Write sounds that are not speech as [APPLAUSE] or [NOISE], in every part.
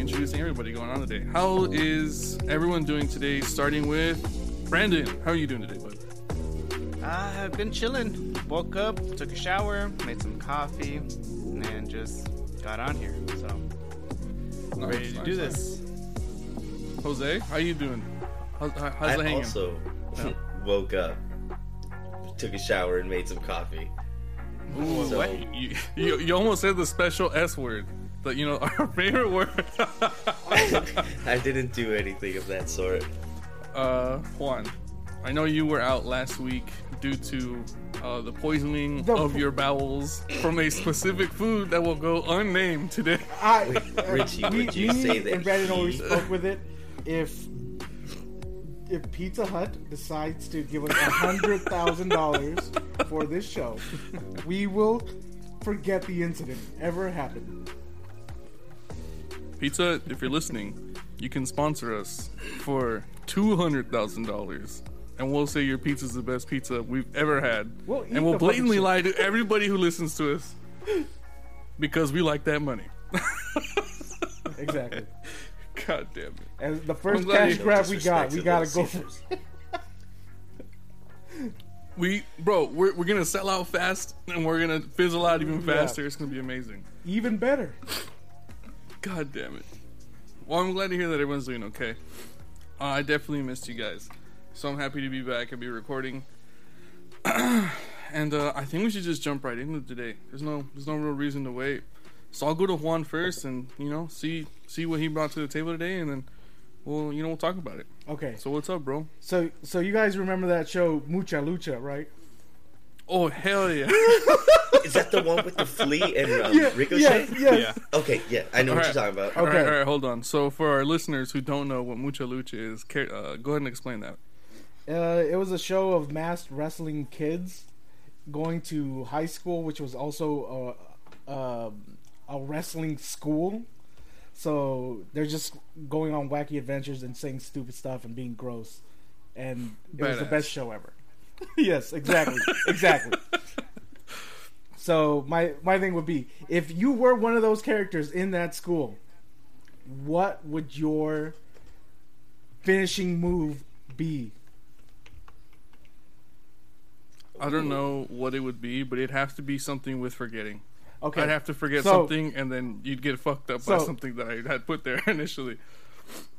be introducing everybody going on today. How is everyone doing today? Starting with Brandon. How are you doing today, bud? I've been chilling. Woke up, took a shower, made some coffee, and just got on here. So Nice, ready to nice, do nice. this. Jose, how are you doing? How's, how- how's I it hanging? also Yeah. [LAUGHS] woke up, took a shower, and made some coffee. Ooh, So- what? You, you, you almost said the special S word. But you know, [LAUGHS] our favorite word. [LAUGHS] I didn't do anything of that sort. uh, Juan, I know you were out last week due to uh, the poisoning The of po- your bowels from a specific food that will go unnamed today. I, Richie, we, would you me say that and Brandon always spoke with it. If if Pizza Hut decides to give us a hundred thousand dollars for this show, we will forget the incident ever happened. Pizza, if you're listening, you can sponsor us for two hundred thousand dollars, and we'll say your pizza's the best pizza we've ever had, We'll eat and we'll the fucking blatantly shit. lie to everybody who listens to us because we like that money. [LAUGHS] Exactly. God damn it! And the first glad cash you- grab we got, we gotta go for. We, bro, we're, we're gonna sell out fast, and we're gonna fizzle out even faster. It's gonna be amazing. even better. God damn it. Well, I'm glad to hear that everyone's doing okay. Uh, I definitely missed you guys. So I'm happy to be back and be recording. [CLEARS THROAT] and uh, I think we should just jump right into today. There's no there's no real reason to wait. So I'll go to Juan first and, you know, see see what he brought to the table today and then we'll you know we'll talk about it. Okay, So what's up, bro? so so you guys remember that show Mucha Lucha, right? Oh hell yeah. [LAUGHS] Is that the one with the flea and um, Yeah, Rikochet? yes, yes. Okay, yeah, I know what Alright. you're talking about. Okay. all right, hold on. So for our listeners who don't know what Mucha Lucha is, uh, go ahead and explain that. Uh, it was a show of masked wrestling kids going to high school, which was also a, a, a wrestling school. So they're just going on wacky adventures and saying stupid stuff and being gross. And it was the best show ever. [LAUGHS] yes, exactly, exactly. So my my thing would be if you were one of those characters in that school, what would your finishing move be? I don't know what it would be, but it'd have to be something with forgetting. Okay. I'd have to forget So- something, and then you'd get fucked up by something that I had put there [LAUGHS] initially.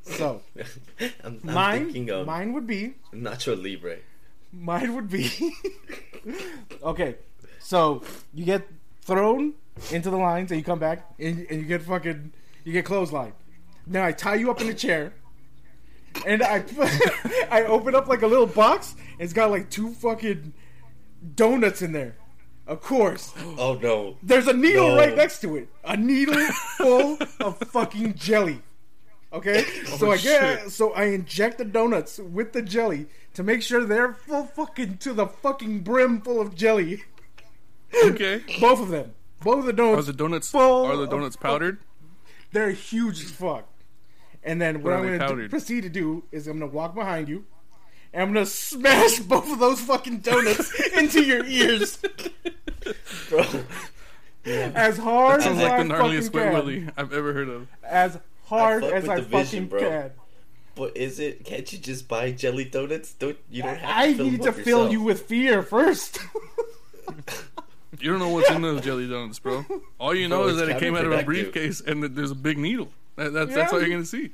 So [LAUGHS] I'm, I'm mine, thinking of mine would be, Nacho Libre. Mine would be. [LAUGHS] okay, so you get thrown into the lines, and you come back, and, and you get fucking, you get clothesline. Now I tie you up in a chair, and I [LAUGHS] I open up like a little box. It's got like two fucking donuts in there. Of course, Oh no. there's a needle No. right next to it. A needle full of fucking jelly. Okay? [LAUGHS] oh, so I get shit. so I inject the donuts with the jelly to make sure they're full fucking to the fucking brim full of jelly. Okay. [LAUGHS] Both of them. Both of the Are donuts the donuts Full are the donuts fuck- powdered? they're huge as fuck. And then what Or are I'm gonna do, proceed to do is I'm gonna walk behind you and I'm gonna smash [LAUGHS] both of those fucking donuts [LAUGHS] into your ears Bro. as hard Sounds as like I the gnarliest fucking can. willy I've ever heard of. As hard fuck as with I the vision, fucking bro. can. But is it? Can't you just buy jelly donuts? Don't you don't have to I fill need them to up fill yourself. you with fear first. You don't know what's in those jelly donuts, bro. All you [LAUGHS] know Bro, is that it came out of a briefcase and that there's a big needle. That, that's that's all you're gonna see.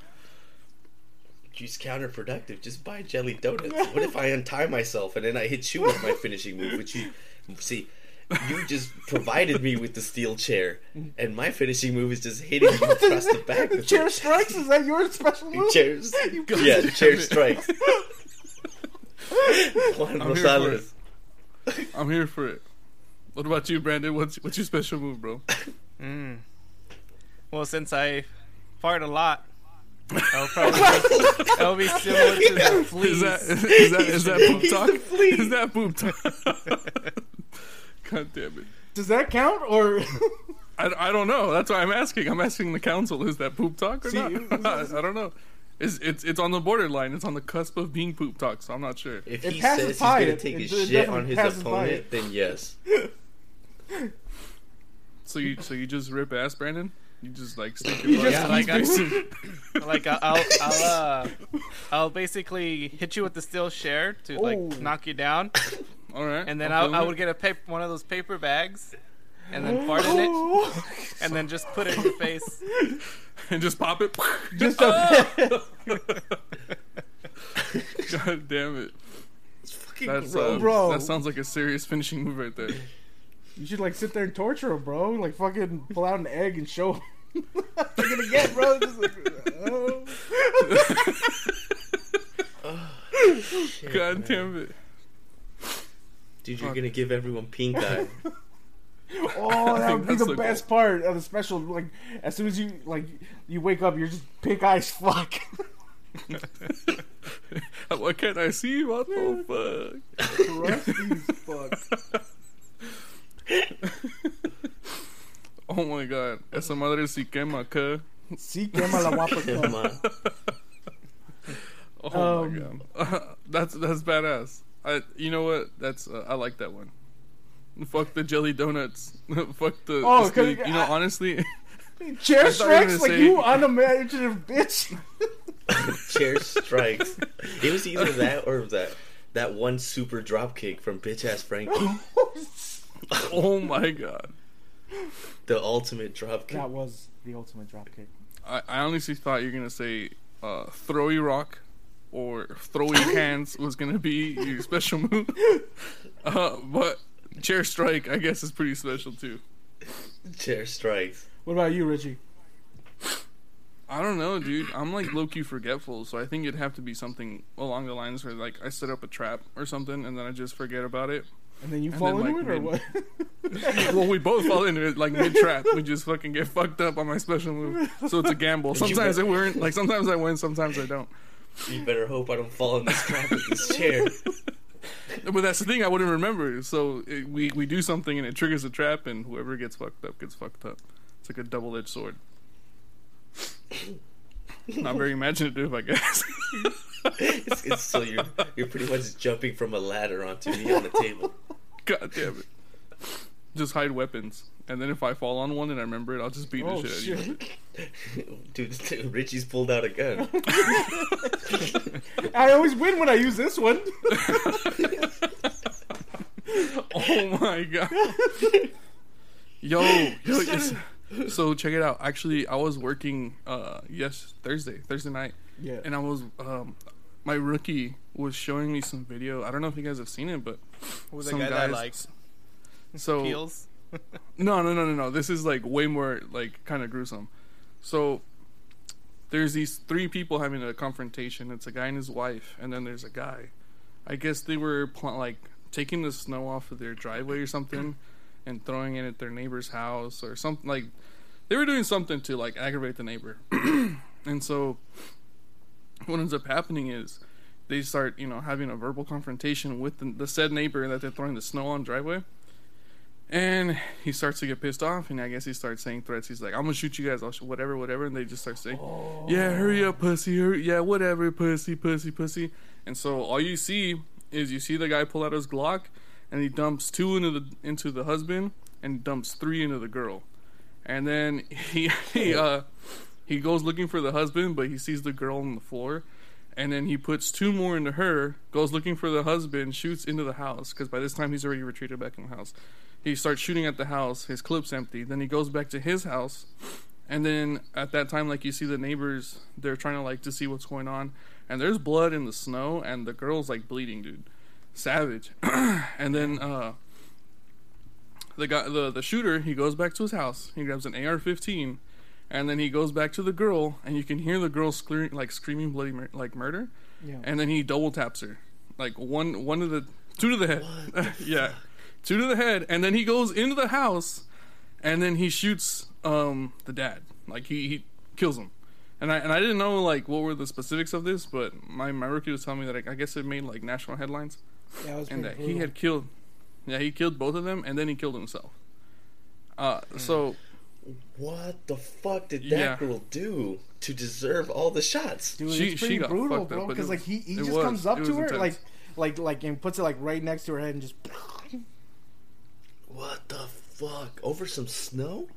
Just counterproductive. Just buy jelly donuts. What if I untie myself and then I hit you with my [LAUGHS] finishing move? Which you see, you just provided me with the steel chair, and my finishing move is just hitting you [LAUGHS] across the back. with chair it. strikes is that your special move? Chairs. [LAUGHS] God Yeah, damn chair it. strikes. [LAUGHS] Juan I'm here for Rosales. I'm here for it. What about you, Brandon? What's what's your special move, bro? Mm. Well, since I fart a lot, I'll probably that'll be similar to the fleas. Is that is that is that poop He's talk? the flea. Is that poop talk? God damn it! Does that count or? [LAUGHS] I, I don't know. That's why I'm asking. I'm asking the council. Is that poop talk or See, not? [LAUGHS] I, I don't know. It's, it's it's on the borderline. It's on the cusp of being poop talk. So I'm not sure. If It he says he's gonna it. take It his d- shit on his opponent, it. then yes. So you so you just rip ass, Brandon? You just like stick [LAUGHS] your butt just- in like, his I- like I'll, I'll, I'll, uh, I'll basically hit you with the steel share to like Oh. knock you down, All right. and then I'm I, feeling I it. would get a paper, one of those paper bags, and then fart in it, [LAUGHS] and then just put it in your face. [LAUGHS] and just pop it. [LAUGHS] Just a God damn it. It's fucking That's gross. uh, Bro. That sounds like a serious finishing move right there. You should like sit there and torture him, bro. Like fucking pull out an egg and show him. what you're gonna get, bro. Just like, oh. Shit, God man. damn it. Dude, you're gonna give everyone pink [LAUGHS] eye. Oh, [LAUGHS] that would be that's the the best part of the special. Like, as soon as you like you wake up, you're just pink eyes. [LAUGHS] Fuck. Why can't I see? What the Rusty's fuck. fuck? Oh my god. Esa madre si quema, cuh. Sí, quema la guapa. Come. Oh Um, my god. that's that's badass. I you know what? That's uh, I like that one. Fuck the jelly donuts. [LAUGHS] Fuck the. Oh, the 'cause steak. you know, I- honestly, [LAUGHS] Chair I thought you were strikes like say- you unimaginative bitch. [LAUGHS] Chair strikes. It was either that or that that one super drop kick from bitch ass Frankie. oh my god. the ultimate drop kick. that was the ultimate dropkick. I, I honestly thought you were gonna say uh, throwy rock or throwy hands was gonna be your special move. [LAUGHS] Uh, but chair strike, I guess, is pretty special too. Chair strikes. What about you, Richie? I don't know, dude. I'm like low key forgetful, so I think it'd have to be something along the lines where like I set up a trap or something and then I just forget about it. And then you And fall then, into like, it, or mid- what? [LAUGHS] well, we both fall into it like mid trap. We just fucking get fucked up on my special move, so it's a gamble. Sometimes I win, like sometimes I win, sometimes I don't. You better hope I don't fall in this trap with this chair. [LAUGHS] But that's the thing, I wouldn't remember. So it, we we do something and it triggers a trap, and whoever gets fucked up gets fucked up. It's like a double edged sword. [LAUGHS] Not very imaginative, I guess. It's, it's, so you're you're pretty much jumping from a ladder onto me on the table. [LAUGHS] God damn it. Just hide weapons, and then if I fall on one and I remember it, I'll just beat oh the shit, out of you. shit! [LAUGHS] Dude, [LAUGHS] Richie's pulled out a gun. [LAUGHS] I always win when I use this one. Oh my god. Yo, yo yes. so check it out. Actually, I was working uh yes Thursday, Thursday night, yeah. and I was um my rookie was showing me some video. I don't know if you guys have seen it, but Who's the some guy guys. that likes so heels? No, no, no, no, no. This is like way more like kind of gruesome. So there's these three people having a confrontation. It's a guy and his wife, and then there's a guy. I guess they were pl- like taking the snow off of their driveway or something, [CLEARS THROAT] and throwing it at their neighbor's house or something. Like they were doing something to like aggravate the neighbor. [CLEARS THROAT] and so what ends up happening is they start, you know, having a verbal confrontation with the, the said neighbor that they're throwing the snow on driveway. And he starts to get pissed off, and I guess he starts saying threats. He's like, "I'm gonna shoot you guys, I'll sh- whatever, whatever." And they just start saying, "Yeah, hurry up, pussy, hurry, yeah, whatever, pussy, pussy, pussy." And so all you see is you see the guy pull out his Glock, and he dumps two into the into the husband, and dumps three into the girl, and then he [LAUGHS] he uh he goes looking for the husband, but he sees the girl on the floor, and then he puts two more into her, goes looking for the husband, shoots into the house because by this time he's already retreated back in the house. He starts shooting at the house. His clip's empty. Then he goes back to his house, and then at that time, like you see the neighbors, they're trying to like to see what's going on, and there's blood in the snow, and the girl's like bleeding, dude, savage. [CLEARS THROAT] and then uh, the guy, the the shooter, he goes back to his house. He grabs an AR-15, and then he goes back to the girl, and you can hear the girl screaming like screaming bloody mur- like murder, Yeah. and then he double taps her, like one one of the two to the head, [LAUGHS] yeah, two to the head, and then he goes into the house, and then he shoots um the dad, like he he kills him. And I and I didn't know like what were the specifics of this, but my my rookie was telling me that I, I guess it made like national headlines, yeah, it was and that he had killed, yeah, he killed both of them, and then he killed himself. Uh, so What the fuck did that Yeah. girl do to deserve all the shots? Dude, She- it's she pretty got brutal, bro. Because like he, he just was- comes up to her intense. like like like and puts it like right next to her head and just What the fuck? Over some snow?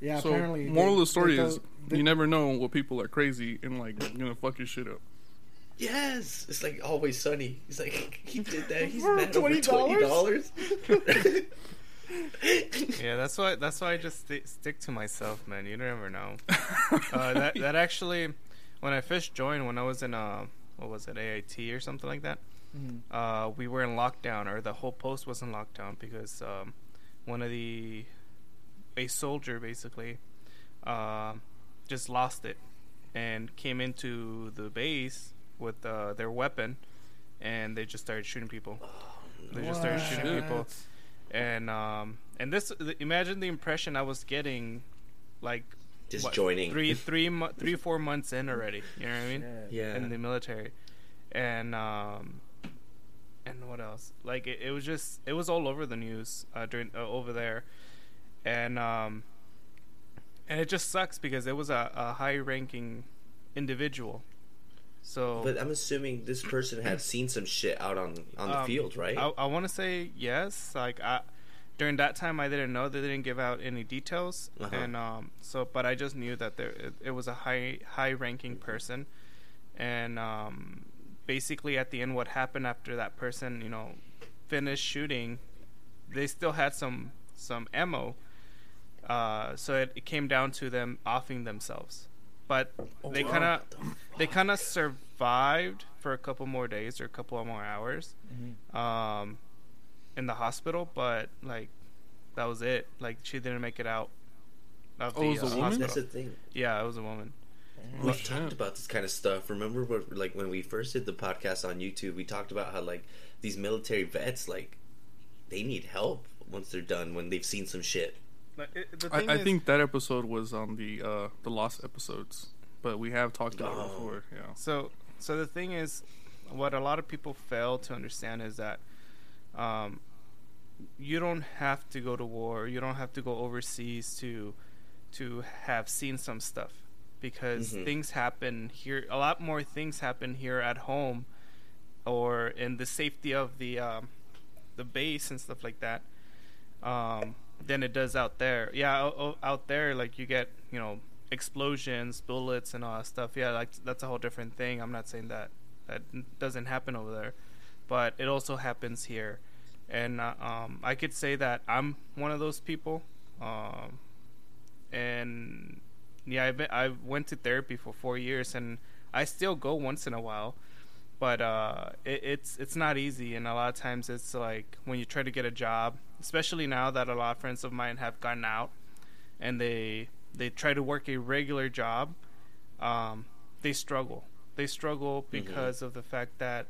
yeah. So, apparently, moral they- of the story they is tell- they- you never know what people are crazy and like gonna fuck your shit up. Yes. It's like always sunny. He's like [LAUGHS] he did that. He's For mad $20? twenty dollars. [LAUGHS] [LAUGHS] Yeah, that's why that's why I just sti stick to myself, man. You never know. [LAUGHS] uh, that that actually, when I first joined, when I was in uh, what was it, AIT or something like that, Mhm. uh, we were in lockdown, or the whole post was in lockdown because um, one of the a soldier basically uh, just lost it and came into the base with uh, their weapon, and they just started shooting people. They just started shooting What? people and um and this imagine the impression I was getting like Just what, joining. three [LAUGHS] three mo- three four months in already you know what I mean Yeah. Yeah. in the military and um and what else like it, it was just it was all over the news uh, during uh, over there and um and it just sucks because it was a, a high ranking individual so But I'm assuming this person had seen some shit out on on the Um, field, right? I, I want to say yes. Like I, during that time, I didn't know they didn't give out any details, Uh-huh. and um, so but I just knew that there it, it was a high high ranking person, and um, basically at the end, what happened after that person, you know, finished shooting, they still had some some ammo. Uh, so it, it came down to them offing themselves, but they kind of they kind of survived for a couple more days or a couple more hours Mhm. um in the hospital but like that was it like she didn't make it out of Oh, the it was a uh, woman? That's the thing. yeah it was a woman Oh, We've shit. talked about this kind of stuff. Remember, what, like when we first did the podcast on YouTube, we talked about how like these military vets, like they need help once they're done when they've seen some shit. But it, thing I, I is- think that episode was on the uh the lost episodes, but we have talked about it Oh. before. Yeah. So, so the thing is, what a lot of people fail to understand is that um, you don't have to go to war. You don't have to go overseas to to have seen some stuff because Mhm. things happen here. A lot more things happen here at home or in the safety of the um, the base and stuff like that um, than it does out there. Yeah, out there, like you get you know explosions, bullets, and all that stuff. Yeah, like that's a whole different thing. I'm not saying that that doesn't happen over there, but it also happens here. And uh, um, I could say that I'm one of those people. Um, and yeah, I've been, I went to therapy for four years, and I still go once in a while. But uh, it, it's it's not easy, and a lot of times it's like when you try to get a job, especially now that a lot of friends of mine have gotten out, and they they try to work a regular job, um, they struggle. They struggle because of the fact that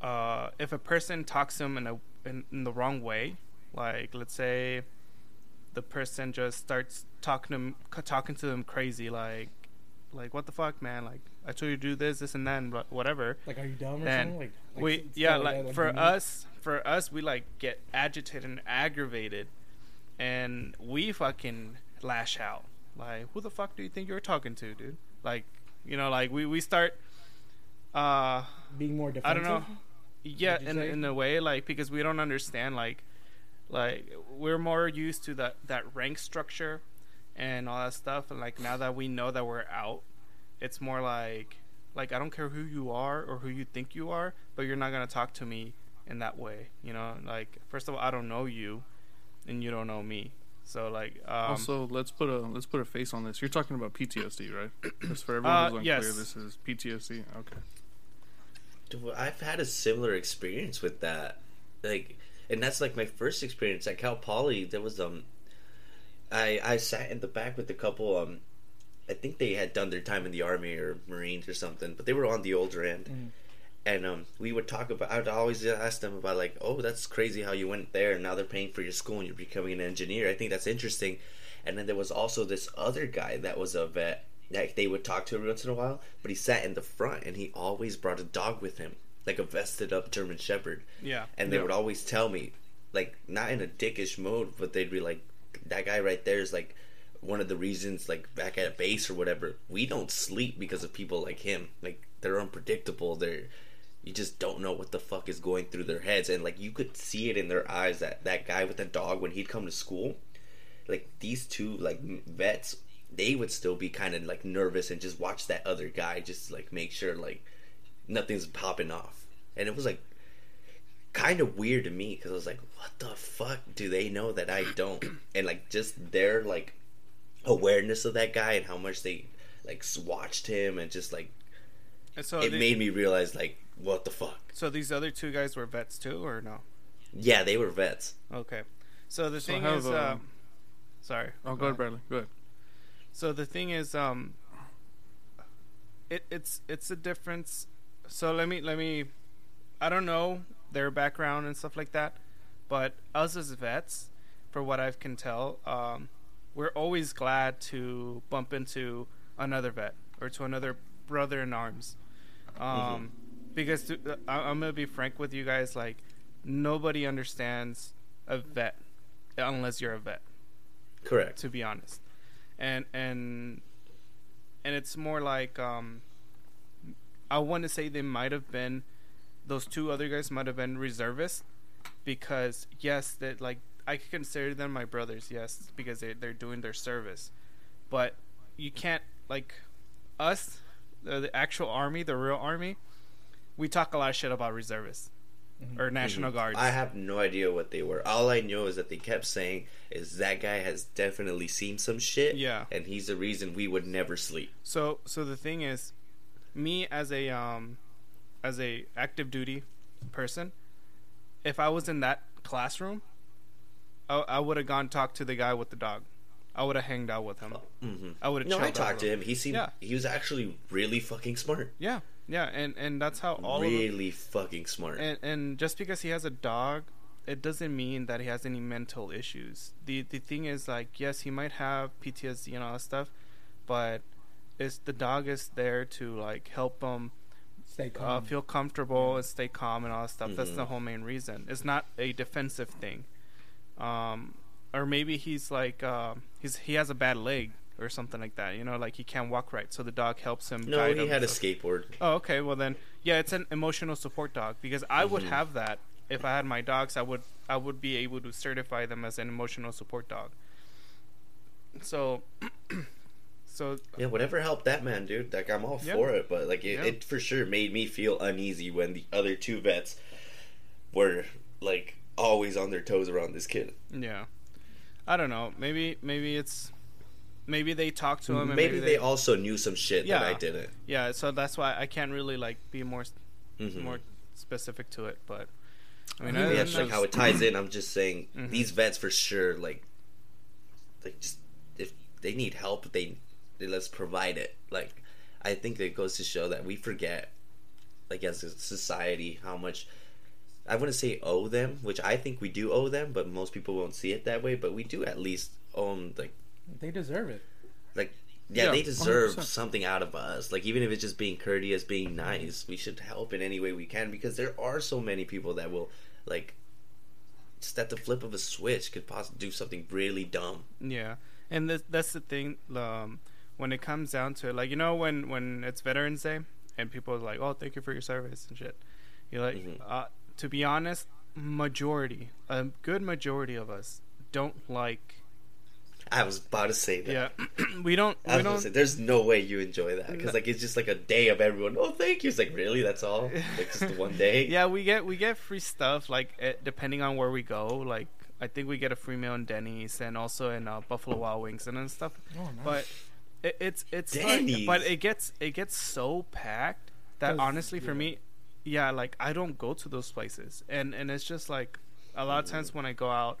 uh, if a person talks to them in a in, in the wrong way, like let's say the person just starts talking to them, talking to them crazy, like like what the fuck, man? Like I told you to do this, this, and then whatever. Like, are you dumb or something? Like, like we yeah, that, like, for us, for us, we like get agitated and aggravated, and we fucking lash out. Like, who the fuck do you think you're talking to, dude? Like, you know, like we we start. Uh, being more defensive. I don't know. Yeah, in say? in a way, like because we don't understand, like, like we're more used to that that rank structure and all that stuff, and like now that we know that we're out, it's more like, like I don't care who you are or who you think you are, but you're not gonna talk to me in that way, you know. Like first of all, I don't know you, and you don't know me, so like, um, also, let's put a let's put a face on this. You're talking about PTSD, right? [COUGHS] Just for everyone Uh, who's yes. unclear, this is PTSD. Okay. Dude, I've had a similar experience with that. Like, and that's like my first experience at Cal Poly. There was um, I I sat in the back with a couple um, I think they had done their time in the army or Marines or something, but they were on the older end. Mhm. And um, we would talk about. I'd always ask them about like, oh, that's crazy how you went there, and now they're paying for your school, and you're becoming an engineer. I think that's interesting. And then there was also this other guy that was a vet that they would talk to every once in a while, but he sat in the front, and he always brought a dog with him, like a vested up German Shepherd. yeah, And they Yeah. would always tell me, like, not in a dickish mode, but they'd be like, that guy right there is like one of the reasons like back at base or whatever we don't sleep because of people like him like they're unpredictable they're you just don't know what the fuck is going through their heads. And like you could see it in their eyes that that guy with the dog when he'd come to school like these two like vets they would still be kind of like nervous and just watch that other guy just like make sure like nothing's popping off. And it was like kind of weird to me because i was like what the fuck do they know that i don't? [CLEARS THROAT] And like just their like awareness of that guy and how much they like s- watched him and just like And so it the- made me realize like what the fuck so these other two guys were vets too, or no? yeah they were vets Okay. So the So thing have, is, uh, uh, sorry. Oh, go ahead, Bradley. Go ahead. So the thing is, um, it it's it's a difference. So let me let me, I don't know their background and stuff like that, but us as vets, for what I can tell, um, we're always glad to bump into another vet or to another brother in arms, um, because to, I, I'm gonna be frank with you guys, like nobody understands a vet unless you're a vet. Correct. To be honest. And and and it's more like um i want to say they might have been those two other guys might have been reservists because yes that like i could consider them my brothers yes because they, they're doing their service. But you can't like us the actual army the real army we talk a lot of shit about reservists or national guards I have no idea what they were. All I know is that they kept saying is that guy has definitely seen some shit. Yeah. And he's the reason we would never sleep. So so the thing is, me as a um, as a active duty person, if I was in that classroom, I, I would have gone talk to the guy with the dog. I would have hanged out with him. hmm I would have. No, I talked to him. He seemed Yeah. he was actually really fucking smart. Yeah, yeah, and and that's how all of them, really fucking smart. and and just because he has a dog, it doesn't mean that he has any mental issues. the The thing is, like, yes, he might have PTSD and all that stuff, but it's the dog is there to like help him Stay uh, calm. feel comfortable and stay calm and all that stuff. That's the Mhm. whole main reason. It's not a defensive thing. Um, or maybe he's like uh, he's he has a bad leg or something like that. You know, like he can't walk right, so the dog helps him. no, he him had a skateboard. Oh, okay. Well then, yeah, it's an emotional support dog because I would Mhm. have that if I had my dogs. I would I would be able to certify them as an emotional support dog. So, [CLEARS THROAT] so Yeah, whatever helped that man, dude. Like I'm all Yeah. for it, but like it, Yeah. it for sure made me feel uneasy when the other two vets were like always on their toes around this kid. yeah, I don't know. Maybe maybe it's maybe they talked to him. Maybe, maybe, they also knew some shit that I didn't. Yeah, so that's why I can't really like be more Mhm. more specific to it. But I mean, Maybe other that's like how it ties in. I'm just saying [LAUGHS] Mhm. these vets for sure, like, like just if they need help, they, they let's provide it. Like, I think it goes to show that we forget, like as a society, how much I wouldn't say owe them, which I think we do owe them, but most people won't see it that way. But we do at least own like, They deserve it. like. Yeah, Yeah, they deserve 100%. something out of us. Like even if it's just being courteous, being nice, we should help in any way we can because there are so many people that will like just at the flip of a switch could possibly do something really dumb. Yeah, and this, that's the thing. Um, when it comes down to it, like you know, when when it's Veterans Day and people are like, "Oh, thank you for your service" and shit. You're like, Mhm. uh, to be honest, majority, a good majority of us don't like. I was about to say that. Yeah, [CLEARS THROAT] we don't. I We was about to say, don't. there's no way you enjoy that because like it's just like a day of everyone. Oh, thank you. It's like really, that's all. [LAUGHS] Like just the one day. Yeah, we get we get free stuff like eh, depending on where we go. Like I think we get a free meal in Denny's and also in uh, Buffalo Wild Wings and stuff. Oh, nice. But it, it's it's like, Denny's. but it gets it gets so packed that honestly for me, yeah, like I don't go to those places, and and it's just like a lot of times when I go out,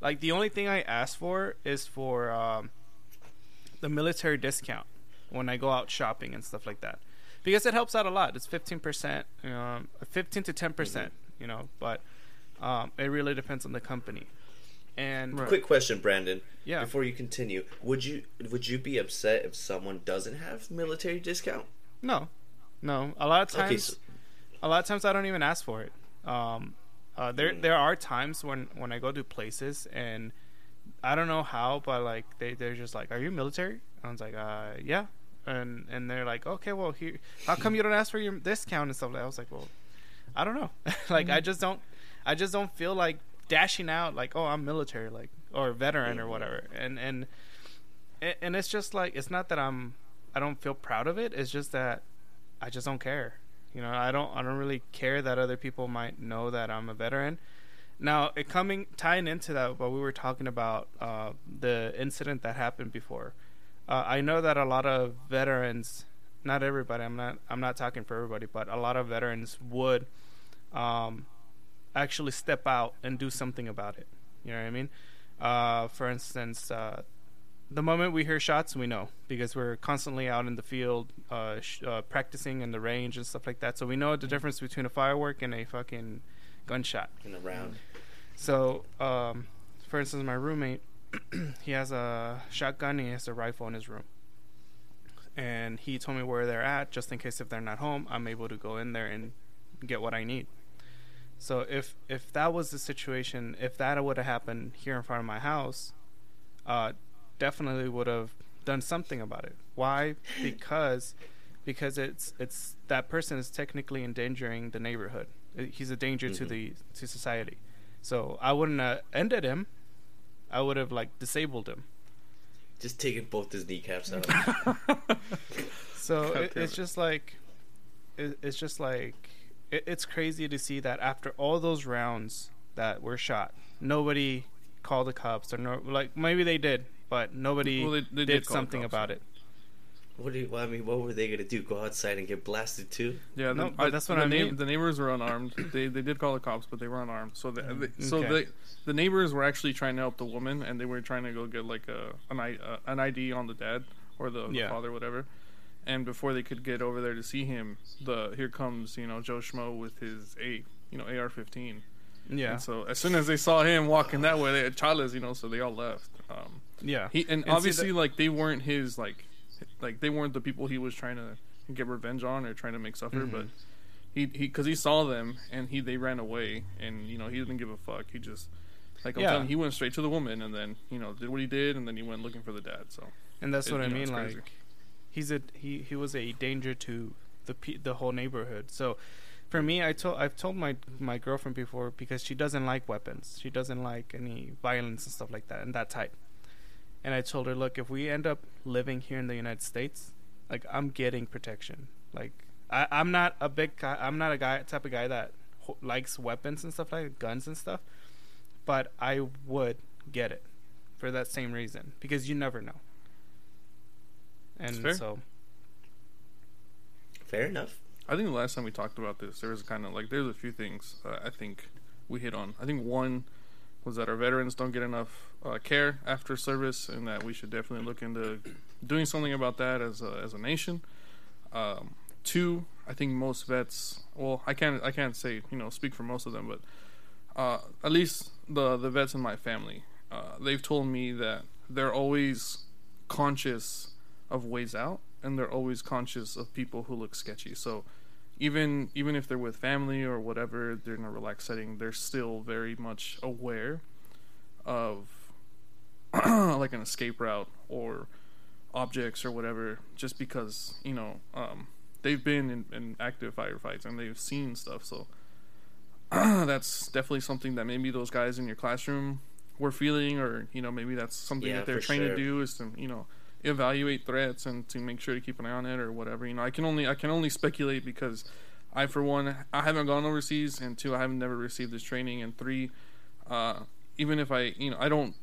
like the only thing I ask for is for um, the military discount when I go out shopping and stuff like that, because it helps out a lot. It's fifteen percent, um, fifteen to ten percent, you know, but um, it really depends on the company. And Right. Quick question, Brandon. Yeah. Before you continue, would you would you be upset if someone doesn't have military discount? No, no. A lot of times, Okay, so- a lot of times I don't even ask for it. Um, uh, there Mm. there are times when when I go to places and I don't know how, but like they they're just like, "Are you military?" I was like, "Uh, yeah." And and they're like, "Okay, well, here, how come you don't ask for your discount and stuff?" like? I was like, "Well, I don't know. [LAUGHS] like I just don't, I just don't feel like dashing out like, oh, I'm military, like or veteran or whatever." And and and it's just like it's not that I'm I don't feel proud of it. It's just that I just don't care. You know, I don't I don't really care that other people might know that I'm a veteran. Now, it coming tying into that, what we were talking about uh, the incident that happened before. Uh, I know that a lot of veterans, not everybody. I'm not. I'm not talking for everybody, but a lot of veterans would um, actually step out and do something about it. You know what I mean? Uh, for instance, uh, the moment we hear shots, we know because we're constantly out in the field, uh, sh- uh, practicing in the range and stuff like that. So we know the difference between a firework and a fucking gunshot. In a round. So, um, for instance, my roommate, [CLEARS THROAT] he has a shotgun. And he has a rifle in his room, and he told me where they're at, just in case if they're not home, I'm able to go in there and get what I need. So if if that was the situation, if that would have happened here in front of my house, uh, definitely would have done something about it. Why? [LAUGHS] Because because it's it's that person is technically endangering the neighborhood. Uh, He's a danger to Mhm. the to society. So I wouldn't have ended him. I would have like disabled him. Just taking both his kneecaps out. [LAUGHS] So God it, it's just like, it, it's just like, it, it's crazy to see that after all those rounds that were shot, nobody called the cops or no, like maybe they did, but nobody Well, they- they did, did something cops, about it. what do you, well, I mean, what were they gonna do? Go outside and get blasted too? Yeah, No, the, but that's what the I neigh- mean. The neighbors were unarmed. they they did call the cops, but they were unarmed. So the, they, so Okay. the the neighbors were actually trying to help the woman, and they were trying to go get like a an, I, uh, an ID on the dad or the, the father, whatever. And before they could get over there to see him, the here comes you know Joe Schmo with his A you know AR-15. Yeah, And so as soon as they saw him walking that way, they had Chales, you know, so they all left. Um, yeah. he and, see obviously that- like they weren't his like like they weren't the people he was trying to get revenge on or trying to make suffer Mhm. but he he because he saw them and he they ran away and you know he didn't give a fuck he just like I'm Yeah. telling he went straight to the woman and then you know did what he did and then he went looking for the dad so and that's it- what I you know, mean. Like, he's a he he was a danger to the the whole neighborhood. So for me, I told I've told my my girlfriend before because she doesn't like weapons. She doesn't like any violence and stuff like that and that type. And I told her, look, if we end up living here in the United States, like I'm getting protection. Like I I'm not a big guy. I'm not a guy type of guy that ho- likes weapons and stuff like guns and stuff. But I would get it for that same reason because you never know. And fair. so Fair enough. I think the last time we talked about this there was kind of like there's a few things uh, I think we hit on. I think one was that our veterans don't get enough uh, care after service and that we should definitely look into doing something about that as a, as a nation. Um, two I think most vets well I can't I can't say you know speak for most of them but uh, at least the the vets in my family uh, they've told me that they're always conscious of ways out and they're always conscious of people who look sketchy so even even if they're with family or whatever they're in a relaxed setting they're still very much aware of [CLEARS THROAT] like an escape route or objects or whatever just because you know um, they've been in, in active firefights and they've seen stuff so [CLEARS THROAT] that's definitely something that maybe those guys in your classroom were feeling or you know maybe that's something Yeah, that they're trying sure. to do is to you know evaluate threats and to make sure to keep an eye on it or whatever you know i can only i can only speculate because i for one i haven't gone overseas and two i haven't never received this training and three uh even if i you know i don't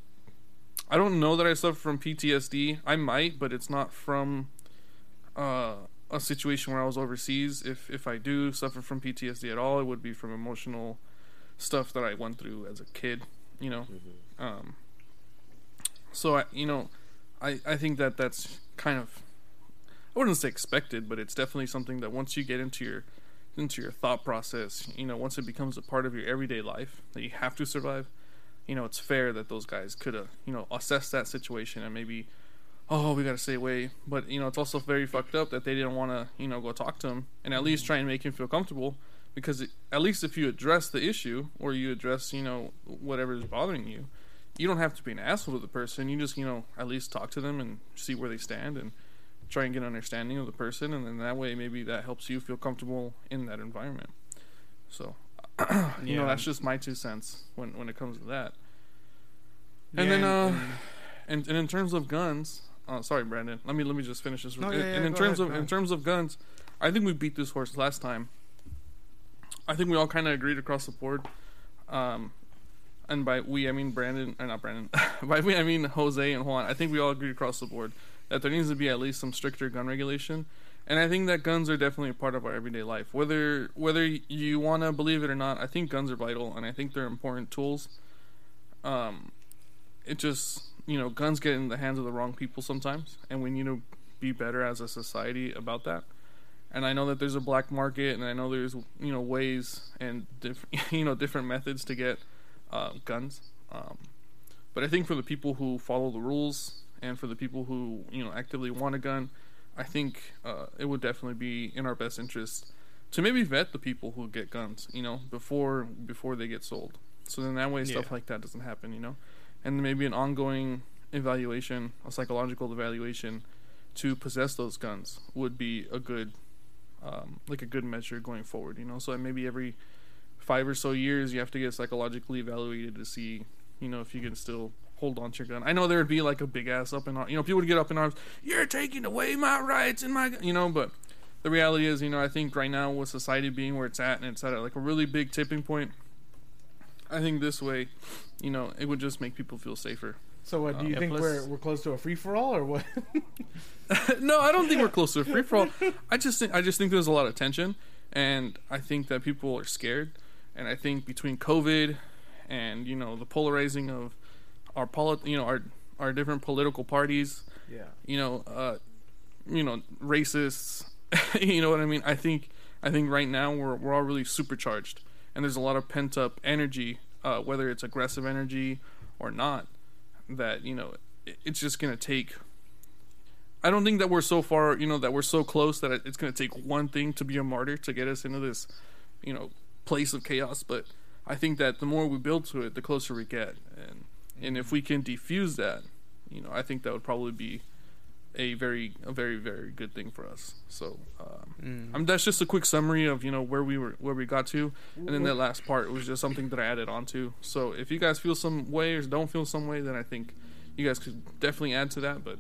i don't know that i suffer from ptsd i might but it's not from uh a situation where i was overseas. If if i do suffer from ptsd at all it would be from emotional stuff that i went through as a kid you know? Um so i you know i i think that that's kind of i wouldn't say expected but it's definitely something that once you get into your into your thought process you know once it becomes a part of your everyday life that you have to survive you know it's fair that those guys could have you know assessed that situation and maybe oh we gotta stay away. But you know it's also very fucked up that they didn't want to you know go talk to him and at mm-hmm. least try and make him feel comfortable because it, at least if you address the issue or you address you know whatever is bothering you you don't have to be an asshole to the person. You just you know at least talk to them and see where they stand and try and get an understanding of the person, and then that way maybe that helps you feel comfortable in that environment. So, [CLEARS THROAT] you know, that's just my two cents when when it comes to that. And Yeah, then, uh, and- and, in terms of guns, uh, sorry, Brandon. Let me let me just finish this. No, and, yeah, yeah, and in terms ahead, of in terms of guns, I think we beat this horse last time. I think we all kind of agreed across the board. Um, and by we, I mean Brandon, or not Brandon. [LAUGHS] by we, I mean Jose and Juan. I think we all agree across the board that there needs to be at least some stricter gun regulation. And I think that guns are definitely a part of our everyday life. Whether whether you want to believe it or not, I think guns are vital, and I think they're important tools. Um, it just you know guns get in the hands of the wrong people sometimes, and we need to be better as a society about that. And I know that there's a black market, and I know there's you know ways and different [LAUGHS] you know different methods to get uh, guns. Um, but I think for the people who follow the rules and for the people who you know actively want a gun, I think uh, it would definitely be in our best interest to maybe vet the people who get guns, you know, before before they get sold. So then that way stuff Yeah. like that doesn't happen, you know, and maybe an ongoing evaluation, a psychological evaluation to possess those guns would be a good, um, like a good measure going forward, you know. So maybe every five or so years you have to get psychologically evaluated to see, you know, if you can still hold on to your gun. I know there would be like a big ass up in arms, you know, people would get up in arms. You're taking away my rights and my, gu-" you know, but the reality is, you know, I think right now with society being where it's at and it's at like a really big tipping point. I think this way, you know, it would just make people feel safer. So what do you uh, Yeah, think plus- we're we're close to a free for all or what? [LAUGHS] [LAUGHS] no, I don't think we're close to a free for all. I just think I just think there's a lot of tension, and I think that people are scared, and I think between COVID and you know the polarizing of our polit, you know our our different political parties, yeah. you know, uh, you know, racists, [LAUGHS] you know what I mean. I think I think right now we're we're all really supercharged, and there's a lot of pent up energy, uh, whether it's aggressive energy or not. That you know, it, it's just gonna take. I don't think that we're so far, you know, that we're so close that it's gonna take one thing to be a martyr to get us into this, you know, place of chaos. But I think that the more we build to it, the closer we get, and and if we can defuse that, you know, I think that would probably be a very a very very good thing for us. So um, Mm. I mean, that's just a quick summary of you know where we were where we got to, and then that last part was just something that I added on to. So if you guys feel some way or don't feel some way, then I think you guys could definitely add to that. But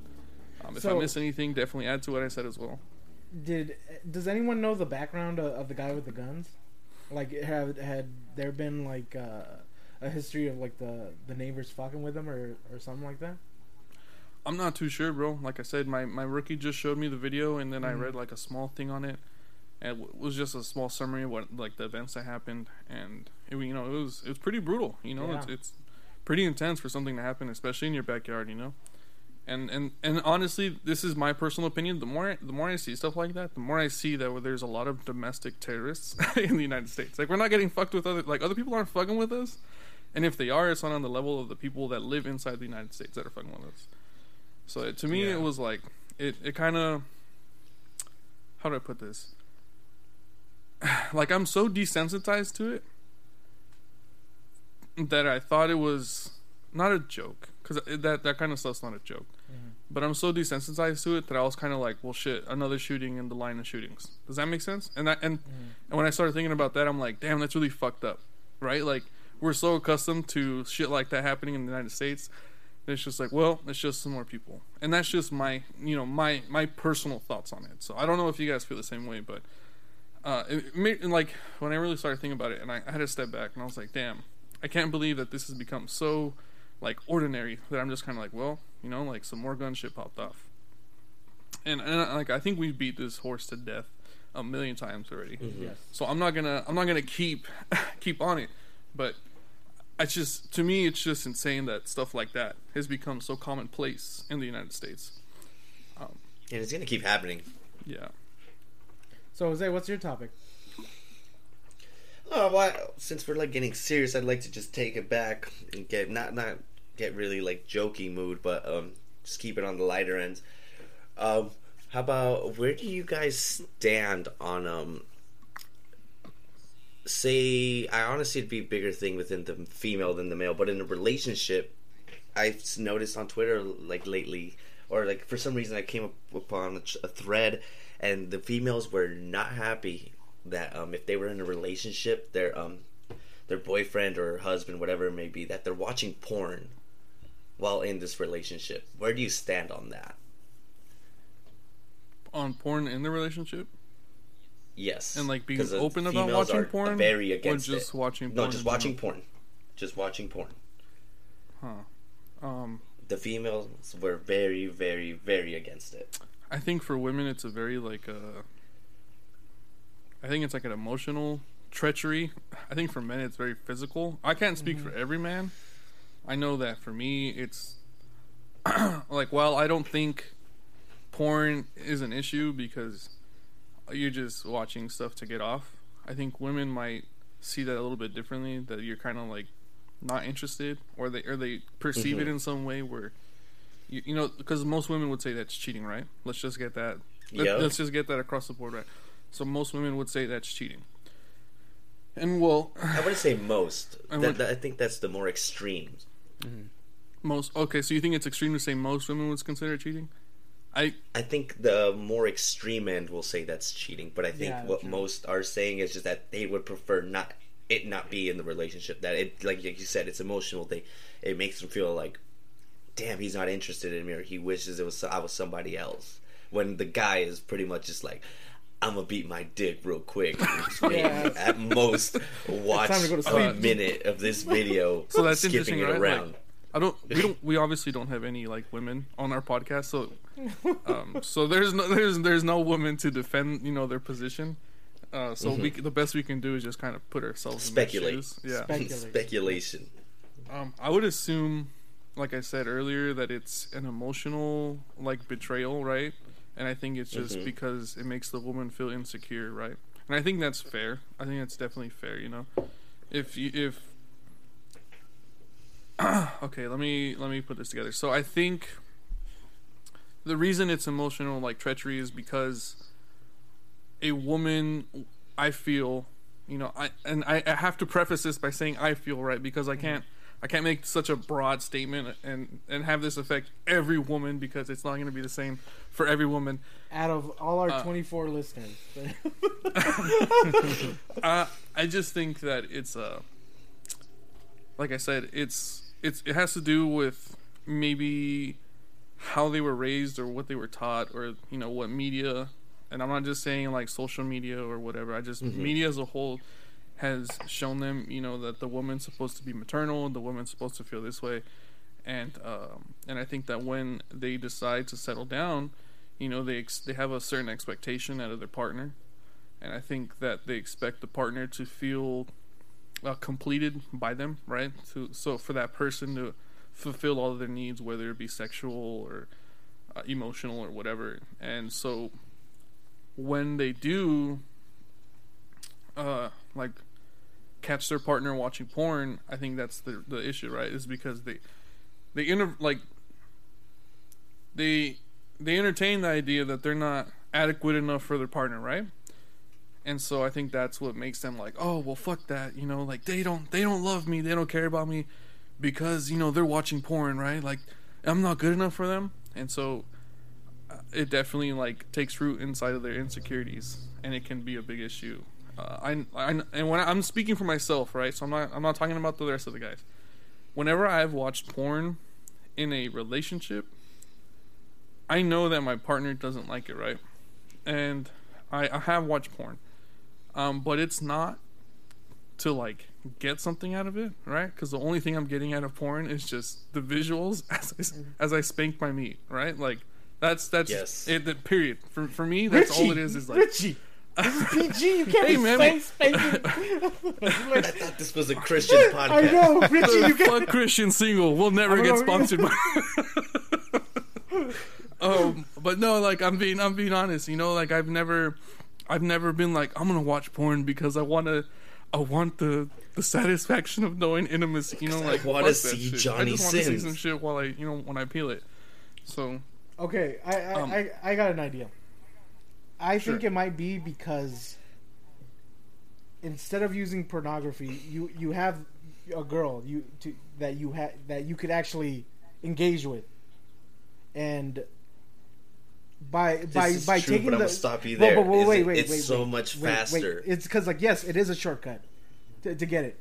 um, if I So- miss anything, definitely add to what I said as well. Did does anyone know the background of, of the guy with the guns? Like, have had there been like uh, a history of like the the neighbors fucking with him or or something like that? I'm not too sure, bro. Like I said, my, my rookie just showed me the video, and then I Mhm. read like a small thing on it. And it was just a small summary of what like the events that happened, and it, you know it was it was pretty brutal. You know, it's it's pretty intense for something to happen, especially in your backyard. You know, and and and honestly, this is my personal opinion. The more I, the more I see stuff like that, the more I see that there's a lot of domestic terrorists [LAUGHS] in the United States. Like we're not getting fucked with other like other people aren't fucking with us, and if they are, it's not on the level of the people that live inside the United States that are fucking with us. So it, to me, Yeah. it was like it. It kind of how do I put this? [SIGHS] like I'm so desensitized to it that I thought it was not a joke because that that kind of stuff's not a joke. But I'm so desensitized to it that I was kind of like, well, shit, another shooting in the line of shootings. Does that make sense? And that and and when I started thinking about that, I'm like, damn, that's really fucked up, right? Like we're so accustomed to shit like that happening in the United States. It's just like, well, it's just some more people, and that's just my, you know, my my personal thoughts on it. So I don't know if you guys feel the same way, but uh, it made, and like when I really started thinking about it, and I, I had to step back, and I was like, damn, I can't believe that this has become so like ordinary that I'm just kind of like, well, you know, like some more gun shit popped off, and and uh, like I think we beat this horse to death a million times already. Mm-hmm. Yes. So I'm not gonna I'm not gonna keep [LAUGHS] keep on it, but it's just to me it's just insane that stuff like that has become so commonplace in the United States. Um, and it's gonna keep happening. Yeah. So Jose, what's your topic? Oh, well, since we're like getting serious, I'd like to just take it back and get not not get really like jokey mood, but um, just keep it on the lighter end. Um, how about where do you guys stand on um? Say, I honestly it'd be a bigger thing within the female than the male, but in a relationship, I've noticed on Twitter like lately, or like for some reason I came up upon a, thread, and the females were not happy that um if they were in a relationship, their um their boyfriend or husband, whatever it may be, that they're watching porn while in this relationship. Where do you stand on that? On porn in the relationship, Yes, and like being open about watching porn, very or against just it. watching. No, just watching porn. Just watching porn. Um, The females were very, very, very against it. I think for women, it's a very like uh I think it's like an emotional treachery. I think for men, it's very physical. I can't speak for every man. I know that for me, it's [CLEARS THROAT] like well, I don't think porn is an issue because you're just watching stuff to get off. I think women might see that a little bit differently. That you're kind of like not interested, or they or they perceive it Mhm. in some way where you, you know because most women would say that's cheating, right? Let's just get that. Let, Yeah. Let's just get that across the board, right? So most women would say that's cheating. And well, I wouldn't say most. I That, would- that- I think that's the more extreme. most okay. So you think it's extreme to say most women would consider cheating? I I think the more extreme end will say that's cheating, but I think Yeah, what true. most are saying is just that they would prefer not it not be in the relationship. That it like like you said, it's emotional. They it makes them feel like, damn, he's not interested in me, or he wishes it was I was somebody else. When the guy is pretty much just like. I'm gonna beat my dick real quick. [LAUGHS] Yeah. At most, [LAUGHS] watch to to a minute of this video. [LAUGHS] So that's skipping interesting, it right? around. Like, I don't. We don't. We obviously don't have any like women on our podcast, so um, so there's no there's there's no woman to defend you know their position. Uh, so we the best we can do is just kind of put ourselves in their Mm-hmm. Speculate. shoes. Yeah. Speculate. Speculation. Um, I would assume, like I said earlier, that it's an emotional like betrayal, right? And I think it's just Mhm. because it makes the woman feel insecure, right? And I think that's fair. I think that's definitely fair. You know, if you if [CLEARS THROAT] okay, let me let me put this together. So I think the reason it's emotional like treachery is because a woman I feel, you know, I and I, I have to preface this by saying I feel right because I can't I can't make such a broad statement and and have this affect every woman because it's not going to be the same for every woman. Out of all our Uh, 24 listeners, [LAUGHS] [LAUGHS] Uh, I just think that it's uh like I said, it's it's it has to do with maybe how they were raised or what they were taught or you know what media and I'm not just saying like social media or whatever. I just media as a whole has shown them, you know, that the woman's supposed to be maternal, the woman's supposed to feel this way, and um, and I think that when they decide to settle down, you know, they ex- they have a certain expectation out of their partner, and I think that they expect the partner to feel uh, completed by them, right? To so for that person to fulfill all of their needs, whether it be sexual or uh, emotional or whatever, and so when they do, uh, like catch their partner watching porn, I think that's the the issue, right? Is because they they inter- like they they entertain the idea that they're not adequate enough for their partner, right? And so I think that's what makes them like, oh well, fuck that, you know, like they don't they don't love me, they don't care about me because you know they're watching porn, right? Like I'm not good enough for them, and so uh, it definitely like takes root inside of their insecurities, and it can be a big issue. Uh, I, I and when I, I'm speaking for myself, right? So I'm not I'm not talking about the rest of the guys. Whenever I've watched porn in a relationship, I know that my partner doesn't like it, right? And I, I have watched porn, um, but it's not to like get something out of it, right? Because the only thing I'm getting out of porn is just the visuals [LAUGHS] as I, s- as I spank my meat, right? Like that's that's Yes. it. The period for for me, that's all it is. Is like Richie. This is PG. You can't Hey, be man. spank, spanking. [LAUGHS] I thought this was a [LAUGHS] Christian podcast. I know, Richie. You can't. fuck Christian single. We'll never get know. sponsored by. [LAUGHS] um, but no, like I'm being, I'm being honest. You know, like I've never, I've never been like I'm gonna watch porn because I want to, I want the the satisfaction of knowing intimacy. You know, I like wanna see shit. Johnny I just wanna see some shit while I, you know, when I peel it. So Okay, I I, Um, I I got an idea. I think it might be because instead of using pornography, you you have a girl you to that you ha- that you could actually engage with, and by by This is by true, taking but the gonna stop you there. wait, wait, it- wait, it's wait, so wait, much wait. faster. It's because like yes, it is a shortcut to, to get it,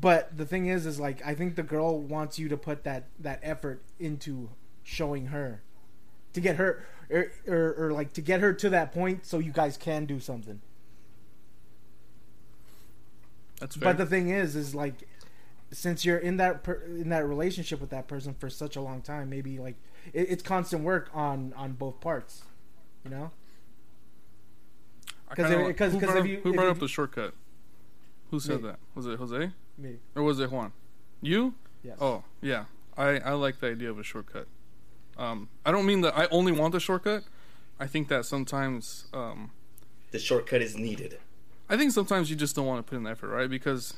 but the thing is, is like I think the girl wants you to put that that effort into showing her to get her or, or, or like to get her to that point so you guys can do something. That's fair. But the thing is, is like, since you're in that per, in that relationship with that person for such a long time, maybe like it, it's constant work on on both parts. You know, I 'cause kinda if- like- 'cause- who brought, up, you- who brought up the shortcut? Who said Me. that? Was it Jose me. or was it Juan? You? Yes. Oh yeah, I I like the idea of a shortcut. Um, I don't mean that I only want the shortcut. I think that sometimes, um, The shortcut is needed. I think sometimes you just don't want to put in the effort, right? Because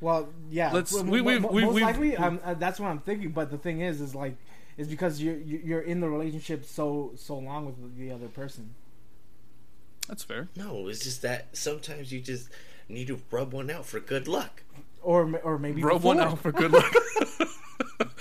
Well, yeah. Let's- Well, we- mo- we've- we- most we've- likely, um, uh, that's what I'm thinking. But the thing is, is like, is because you're you- you're in the relationship so so long with the other person. that's fair. No, it's just that sometimes you just need to rub one out for good luck. Or or maybe Rub one out for good luck. [LAUGHS] [LAUGHS]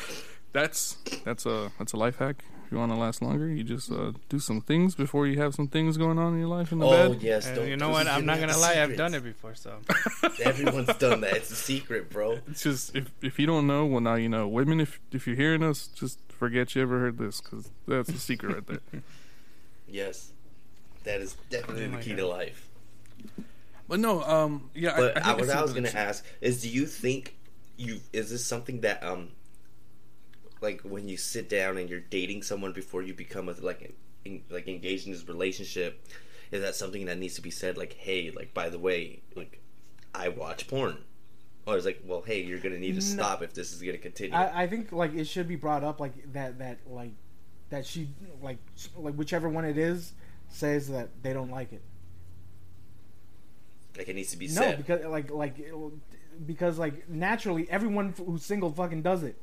that's that's a that's a life hack. If you want to last longer, you just uh, do some things before you have some things going on in your life in the Oh bed. yes, And don't you know what? I'm not gonna the lie. I've done it before, so [LAUGHS] Everyone's done that. It's a secret, bro. It's just if if you don't know, well now you know. Women, if if you're hearing us, just forget you ever heard this because that's a secret right there. [LAUGHS] Yes, that is definitely Oh the key God. to life. But no, um, yeah. But I, I I, what I was something gonna ask is, do you think you is this something that um, like when you sit down and you're dating someone before you become a, like in, like engaged in this relationship, is that something that needs to be said? Like, hey, like by the way, like I watch porn, or is like, well, hey, you're gonna need to No. stop if this is gonna continue. I, I think like it should be brought up like that that like that she like like whichever one it is says that they don't like it. like it needs to be No, said. because like like because like naturally everyone who's single fucking does it.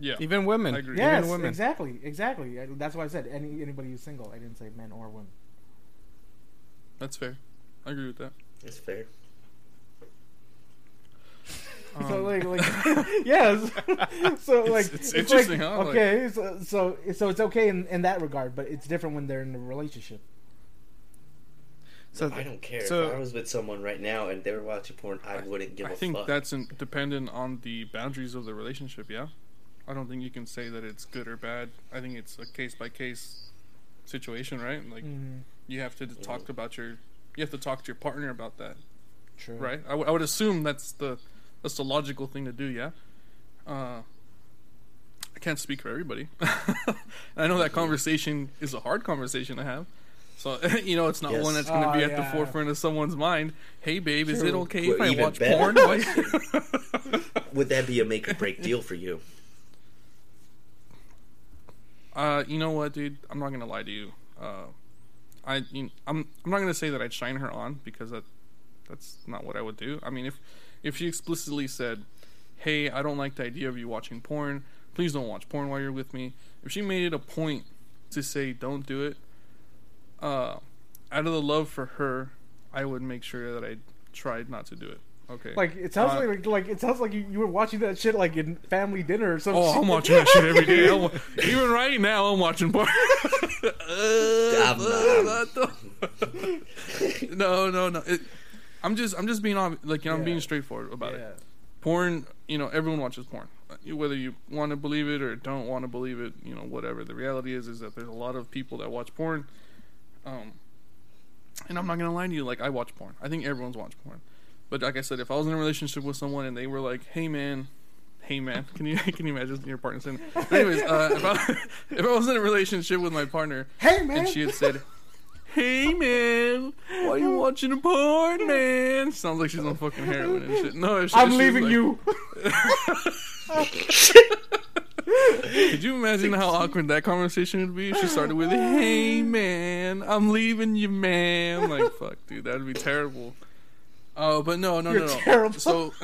Yeah, even women, I agree. Yes, even women. exactly, exactly. That's why I said any anybody who's single. I didn't say men or women. that's fair. I agree with that. It's fair. [LAUGHS] so Um, like, like [LAUGHS] yes. [LAUGHS] so like it's like, interesting, huh? Like- Okay, so, so so it's okay in, in that regard, but it's different when they're in a relationship. So I don't care. so- if I was with someone right now and they were watching porn, I wouldn't give I a think that's in, dependent on the boundaries of the relationship. Yeah, I don't think you can say that it's good or bad. I think it's a case by case situation, right? Like Mm, you have to talk about your, you have to talk to your partner about that, true. right? I, w- I would assume that's the that's the logical thing to do. Yeah. Uh, I can't speak for everybody. [LAUGHS] I know that conversation is a hard conversation to have. So [LAUGHS] you know, it's not Yes. one that's going to Oh, be at yeah. the forefront of someone's mind. Hey, babe, is it True. okay Well, if I watch better porn? [LAUGHS] Would that be a make or break deal for you? Uh, you know what, dude? I'm not gonna lie to you. Uh, I, you, I'm, I'm not gonna say that I'd shine her on because that, that's not what I would do. I mean, if, if she explicitly said, "Hey, I don't like the idea of you watching porn. Please don't watch porn while you're with me." If she made it a point to say, "Don't do it," uh, out of the love for her, I would make sure that I tried not to do it. Okay. Like it sounds Uh, like like it sounds like you, you were watching that shit like in family dinner or something. Oh, I'm watching that shit every day. I'm, even right now, I'm watching porn. [LAUGHS] Uh, [LAUGHS] no, no, no. It, I'm just, I'm just being ob- like, you know, I'm being straightforward about yeah. it. Porn, you know, everyone watches porn. Uh, Whether you want to believe it or don't want to believe it, you know, whatever. The reality is, is that there's a lot of people that watch porn. Um, and I'm not gonna lie to you, like I watch porn. I think everyone's watched porn. But like I said, if I was in a relationship with someone and they were like, "Hey man, hey man," [LAUGHS] can you can you imagine your partner saying? Anyways, uh, if I [LAUGHS] if I was in a relationship with my partner Hey man, and she had said, "Hey man, why are you watching a porn, man?" Sounds like she's on fucking heroin and shit. No, she, I'm she leaving like- you. [LAUGHS] Could you imagine how awkward that conversation would be? if She started with, "Hey man, I'm leaving you, man." Like, fuck, dude, that'd be terrible. Oh, but no, no, You're no, no. terrible. So, [LAUGHS]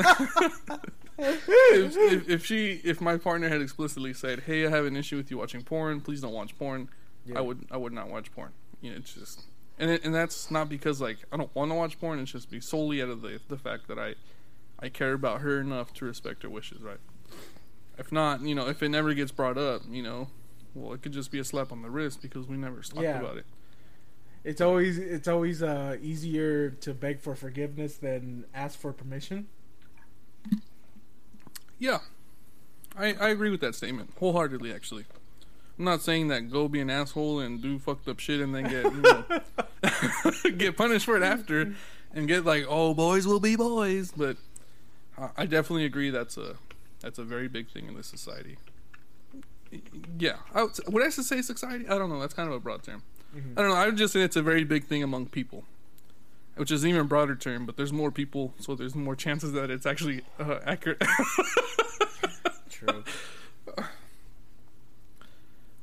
if, if, if she, if my partner had explicitly said, "Hey, I have an issue with you watching porn. Please don't watch porn," Yeah. I would, I would not watch porn. You know, it's just, and it, and that's not because like I don't want to watch porn. It's just be solely out of the the fact that I, I care about her enough to respect her wishes. Right. If not, you know, if it never gets brought up, you know, well, it could just be a slap on the wrist because we never talked Yeah. about it. It's always it's always uh, easier to beg for forgiveness than ask for permission. Yeah, I I agree with that statement wholeheartedly. Actually, I'm not saying that go be an asshole and do fucked up shit and then get you know, [LAUGHS] get punished for it after and get like oh boys will be boys, but I- definitely agree that's a that's a very big thing in this society. Yeah, I would, would I say society? I don't know. That's kind of a broad term. I don't know. I would just say it's a very big thing among people, which is an even broader term. But there's more people, so there's more chances that it's actually uh, accurate. [LAUGHS] True. [CLEARS THROAT]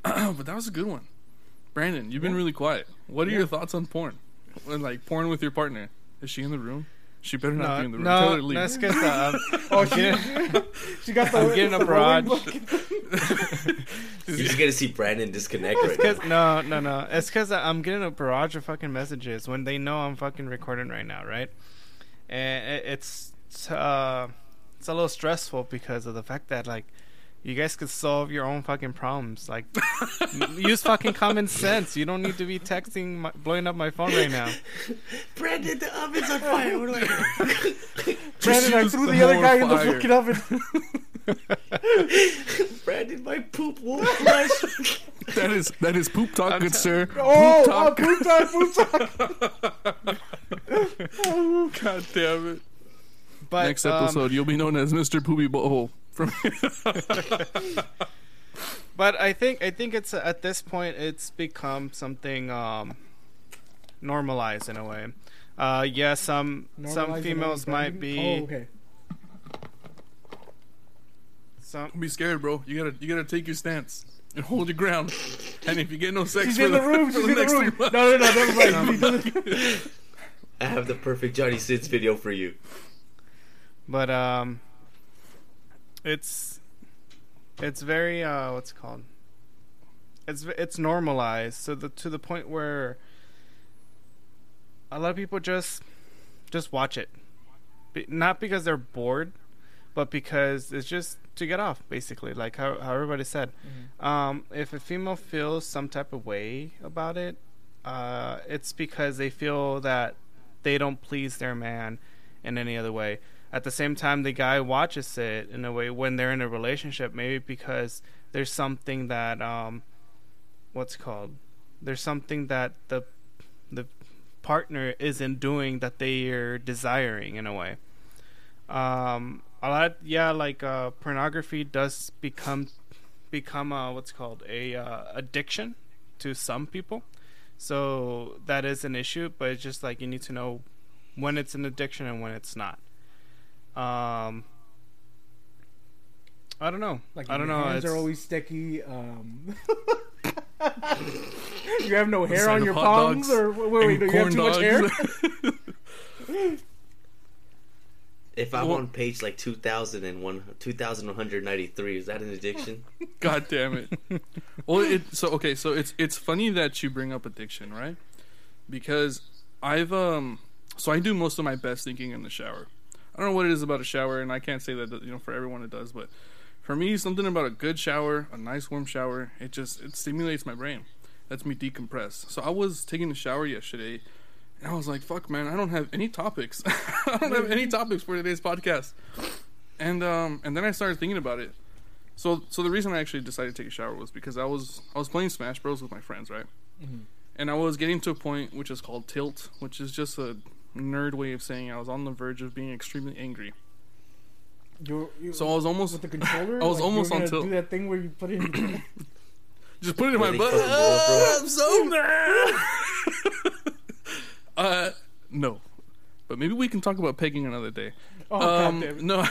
but that was a good one. Brandon, you've been really quiet. What are Yeah. your thoughts on porn? When, like porn with your partner. Is she in the room? She better not No, be in the room. Tell her no, to leave. that's because um, [LAUGHS] Oh, she, she got the. I'm getting a the rolling barrage. [LAUGHS] You're just gonna see Brandon disconnect right now. no, no, no. It's because I'm getting a barrage of fucking messages when they know I'm fucking recording right now, right? And it's it's, uh, it's a little stressful because of the fact that like you guys could solve your own fucking problems. Like [LAUGHS] use fucking common sense. You don't need to be texting, my, blowing up my phone right now. Brandon, the oven's on fire. We're like, [LAUGHS] Brandon, I threw the the other more guy in the fucking oven. [LAUGHS] Brandon, my poop won't flush. that is that is poop talk, I'm good t- sir. Oh, poop oh, talk. poop time, poop time. God damn it. But Next um, episode, you'll be known as Mr. Poopy Butthole. From But I think I think it's at this point it's become something um, normalized in a way. Uh, yeah, some some females might be Oh, okay. some. Don't be scared, bro. You gotta you gotta take your stance and hold your ground. And if you get no sex [LAUGHS] She's for in the room. for She's in the room. No, no, no. Never mind. [LAUGHS] He [LAUGHS] I have the perfect Johnny Sins video for you. But um, it's it's very uh, what's it called? It's it's normalized so the to the point where a lot of people just just watch it, Be, not because they're bored, but because it's just to get off, basically. Like how how everybody said, um, if a female feels some type of way about it, uh, it's because they feel that they don't please their man in any other way. At the same time, the guy watches it in a way when they're in a relationship, maybe because there's something that um, what's called? There's something that the the partner isn't doing that they are desiring in a way. Um, a lot, yeah, like uh, pornography does become become uh, what's called a uh, addiction to some people. So that is an issue, but it's just like you need to know when it's an addiction and when it's not. Um, I don't know. Like I don't your know. Hands It's- are always sticky. Um, [LAUGHS] you have no hair on your palms, dogs or wait, wait, and do you have too much hair? [LAUGHS] If I'm Well- on page like 2001, 2193, is that an addiction? [LAUGHS] God damn it. well, it so okay, so it's it's funny that you bring up addiction, right? Because I've um so I do most of my best thinking in the shower. I don't know what it is about a shower and I can't say that you know for everyone it does, but for me something about a good shower, a nice warm shower, it just it stimulates my brain. Lets me decompress. So I was taking a shower yesterday and I was like, fuck man, I don't have any topics. [LAUGHS] I don't have any topics for today's podcast. And um and then I started thinking about it. So, so the reason I actually decided to take a shower was because I was I was playing Smash Bros with my friends, right? And I was getting to a point which is called tilt, which is just a nerd way of saying I was on the verge of being extremely angry. You, you, So I was almost with the controller, [LAUGHS] I was like, almost were on gonna tilt. Do that thing where you put it in. [COUGHS] just put it in my butt. fucking do it, bro. I'm so mad. [LAUGHS] uh, no, but maybe we can talk about pegging another day. Oh um, god no,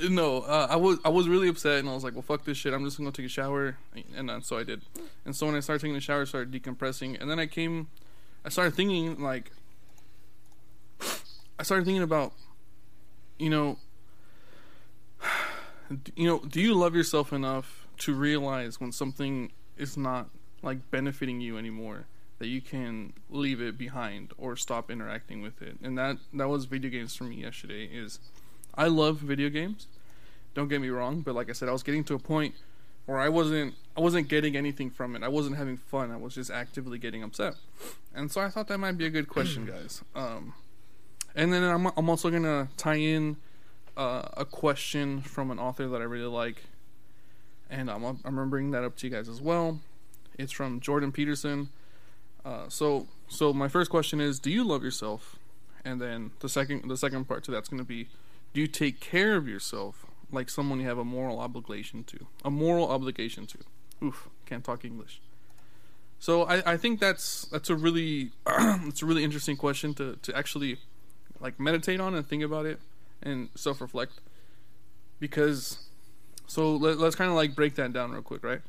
[LAUGHS] no. Uh, I was I was really upset, and I was like, "Well, fuck this shit. I'm just gonna take a shower," and uh, so I did. And so when I started taking a shower, I started decompressing, and then I came, I started thinking like, I started thinking about, you know, you know, do you love yourself enough to realize when something is not like benefiting you anymore? that you can leave it behind or stop interacting with it. And that that was video games for me yesterday is I love video games Don't get me wrong, but like I said, I was getting to a point where I wasn't I wasn't getting anything from it. I wasn't having fun. I was just actively getting upset. And so I thought that might be a good question, guys. Um, and then I'm I'm also gonna tie in uh, a question from an author that I really like, and I'm I'm bring that up to you guys as well. It's from Jordan Peterson. Uh, so so my first question is, do you love yourself? And then the second the second part to that's gonna be, do you take care of yourself like someone you have a moral obligation to? A moral obligation to. Oof, can't talk English. So I, I think that's that's a really [CLEARS THROAT] it's a really interesting question to, to actually like meditate on and think about it and self reflect because so let, let's kind of like break that down real quick right?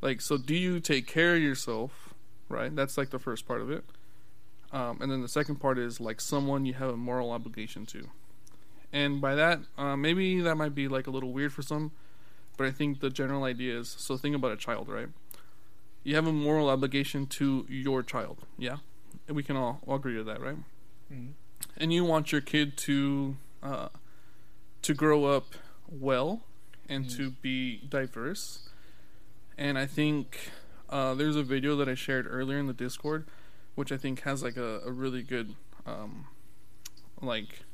Like so do you take care of yourself right? That's like the first part of it. Um, and then the second part is like someone you have a moral obligation to. And by that uh, maybe that might be like a little weird for some but i think the general idea is so think about a child right? You have a moral obligation to your child yeah? And we can all, all agree with that right? Mhm. And you want your kid to uh, to grow up well and to be diverse. And i think uh, there's a video that i shared earlier in the discord which i think has like a, a really good um, like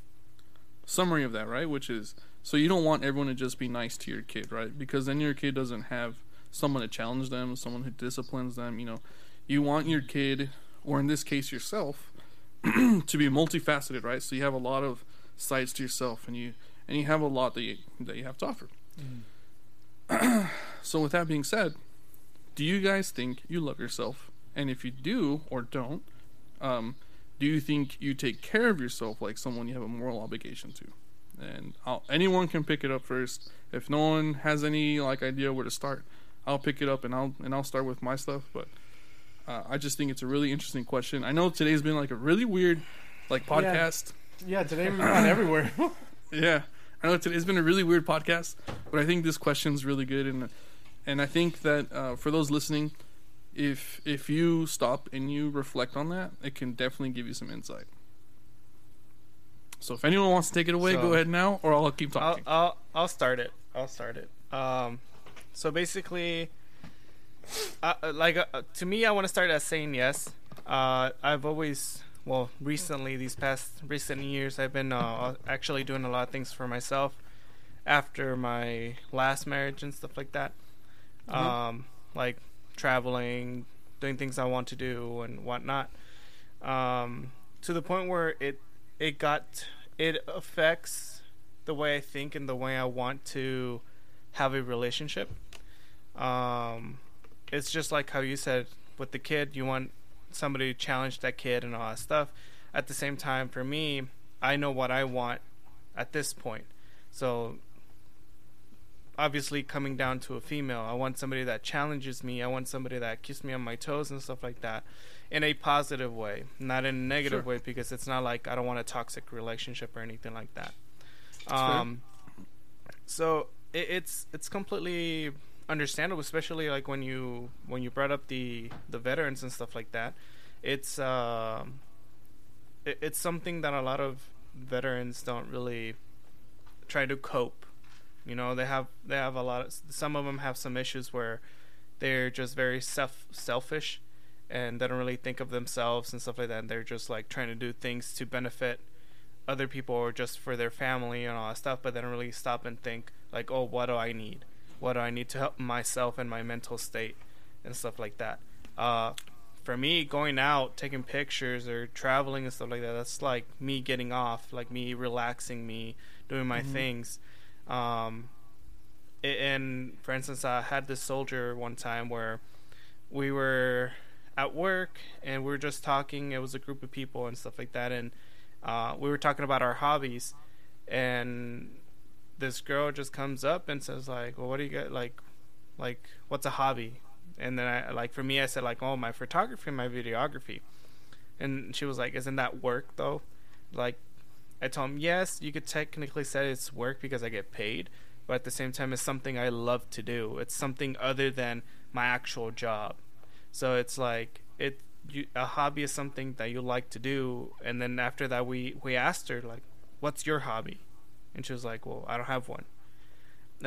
summary of that right? Which is so you don't want everyone to just be nice to your kid right? Because then your kid doesn't have someone to challenge them someone who disciplines them you know. You want your kid or in this case yourself [CLEARS THROAT] to be multifaceted, right? So you have a lot of sides to yourself, and you and you have a lot that you that you have to offer. [CLEARS THROAT] so with that being said, do you guys think you love yourself? And if you do or don't, um, do you think you take care of yourself like someone you have a moral obligation to? And I'll, anyone can pick it up first. If no one has any like idea where to start, I'll pick it up and I'll and I'll start with my stuff. But uh, I just think it's a really interesting question. I know today's been like a really weird like podcast. Yeah, today we've gone everywhere. [LAUGHS] [LAUGHS] Yeah, I know today's been a really weird podcast, but I think this question's really good, and and I think that uh, for those listening, if if you stop and you reflect on that, it can definitely give you some insight. So if anyone wants to take it away, So- go ahead now, or I'll keep I'll, talking. I'll I'll start it. I'll start it. Um, so basically, uh, uh, like uh, to me, I want to start as saying yes. Uh, I've always, well, recently these past recent years, I've been uh, actually doing a lot of things for myself after my last marriage and stuff like that. Mhm. Um, like traveling, doing things I want to do and whatnot. Um, to the point where it it got it affects the way I think and the way I want to have a relationship. Um, it's just like how you said with the kid, you want somebody to challenge that kid and all that stuff. At the same time, for me, I know what I want at this point. So, obviously, coming down to a female, I want somebody that challenges me. I want somebody that keeps me on my toes and stuff like that in a positive way, not in a negative Sure. way, because it's not like I don't want a toxic relationship or anything like that. Um, so it, it's it's completely understandable, especially like when you when you brought up the the veterans and stuff like that. It's um, it, it's something that a lot of veterans don't really try to cope. You know, they have they have a lot of some of them have some issues where they're just very self selfish and they don't really think of themselves and stuff like that. And they're just like trying to do things to benefit other people or just for their family and all that stuff, but they don't really stop and think like, oh, what do I need? What do I need to help myself and my mental state and stuff like that. Uh, for me, going out, taking pictures or traveling and stuff like that, that's like me getting off, like me relaxing, me doing my Mhm. things. Um, and for instance, I had this soldier one time where we were at work and we were just talking. It was a group of people and stuff like that, and uh, we were talking about our hobbies. And this girl just comes up and says like, "Well, what do you got? Like, like what's a hobby?" And then I like for me, I said like, "Oh, my photography, my videography." And she was like, "Isn't that work though?" Like, I told him, "Yes, you could technically say it's work because I get paid." But at the same time, it's something I love to do. It's something other than my actual job. So it's like it you, a hobby is something that you like to do, and then after that, we we asked her like, "What's your hobby?" And she was like, "Well, I don't have one."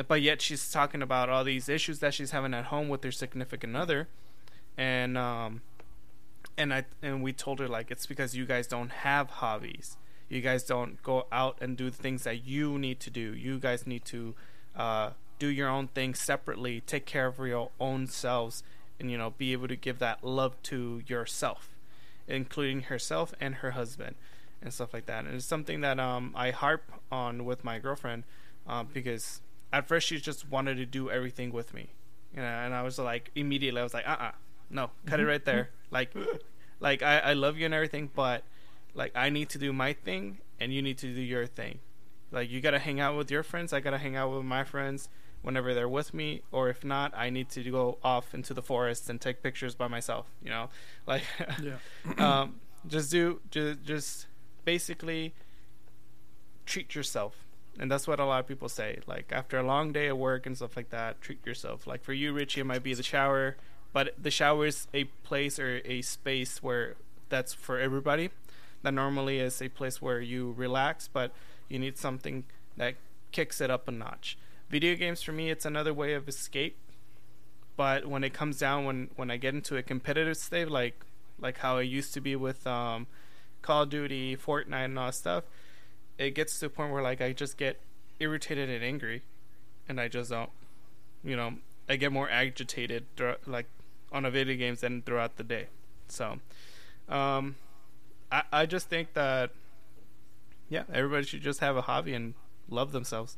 but yet she's talking about all these issues that she's having at home with her significant other, and um, and I and we told her like it's because you guys don't have hobbies. You guys don't go out and do the things that you need to do. You guys need to uh, do your own thing separately. Take care of your own selves, and you know be able to give that love to yourself, including herself and her husband, and stuff like that. And it's something that um, I harp on with my girlfriend uh, because at first she just wanted to do everything with me, you know, and I was like immediately I was like, uh, uh no, cut it right there. [LAUGHS] Like, like I, I love you and everything, but like I need to do my thing and you need to do your thing. Like you gotta hang out with your friends, I gotta hang out with my friends whenever they're with me, or if not, I need to go off into the forest and take pictures by myself. You know, [LAUGHS] like Yeah. [LAUGHS] um, just do just just basically treat yourself. And that's what a lot of people say like after a long day of work and stuff like that treat yourself. Like for you richie it might be the shower but the shower is a place or a space where that's for everybody. That normally is a place where you relax but you need something that kicks it up a notch. Video games for me it's another way of escape but when it comes down when when i get into a competitive state like like how i used to be with um call of duty fortnite and all that stuff it gets to the point where like i just get irritated and angry and i just don't you know i get more agitated like on a video games than throughout the day so um i i just think that yeah everybody should just have a hobby and love themselves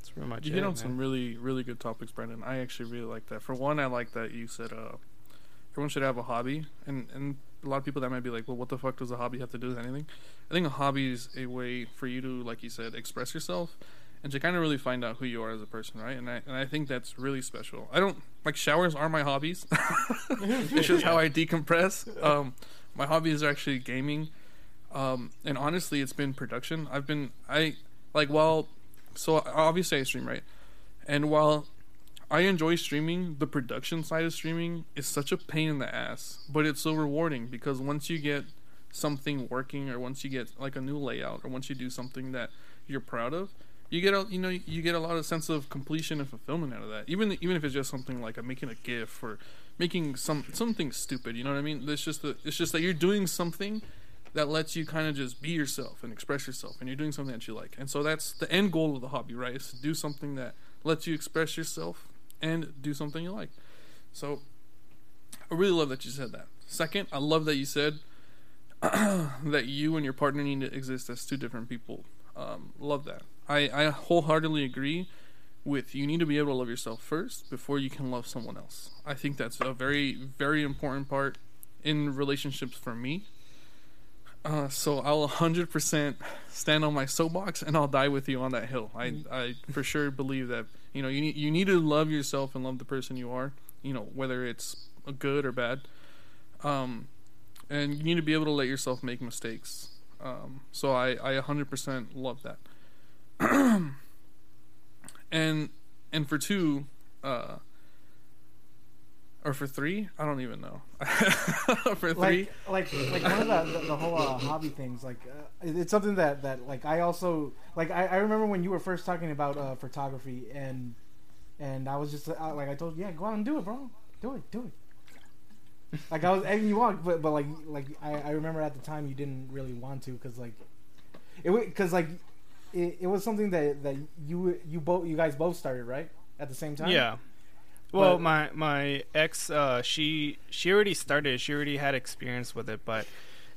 that's pretty much You it, hit on some really, really good topics, Brendan. I actually really like that. For one, I like that you said uh, everyone should have a hobby, and and a lot of people that might be like, well, what the fuck does a hobby have to do with anything? I think a hobby is a way for you to, like you said, express yourself and to kind of really find out who you are as a person, right? And I and I think that's really special. I don't like showers are my hobbies. [LAUGHS] it's just how I decompress. Um, my hobbies are actually gaming, um, and honestly, it's been production. I've been I like while so obviously I stream right, and while I enjoy streaming, the production side of streaming is such a pain in the ass, but it's so rewarding because once you get something working, or once you get like a new layout, or once you do something that you're proud of, you get a you know you get a lot of sense of completion and fulfillment out of that. Even even if it's just something like a, making a GIF or making some something stupid, you know what I mean? It's just the, it's just that you're doing something that lets you kind of just be yourself and express yourself and you're doing something that you like and so that's the end goal of the hobby right is to do something that lets you express yourself and do something you like. So i really love that you said that. Second i love that you said [CLEARS THROAT] that you and your partner need to exist as two different people. Um, love that. I, I wholeheartedly agree with you need to be able to love yourself first before you can love someone else. I think that's a very very important part in relationships for me. Uh, so I'll 100% stand on my soapbox and I'll die with you on that hill. I, I for sure believe that you know you need you need to love yourself and love the person you are. You know whether it's good or bad. Um, and you need to be able to let yourself make mistakes. Um, so I I 100% love that. [CLEARS THROAT] and and for two, uh, or for three, I don't even know. [LAUGHS] for three, like like like one of the the, the whole uh, hobby things like uh, it's something that that like i also like i, I remember when you were first talking about uh, photography and and i was just uh, like i told you yeah go out and do it bro. Do it do it. Like i was egging you on but but like like i, I remember at the time you didn't really want to because like it because like it, it was something that that you you both you guys both started right? At the same time? Yeah. Well, But- my my ex, uh, she she already started. She already had experience with it, but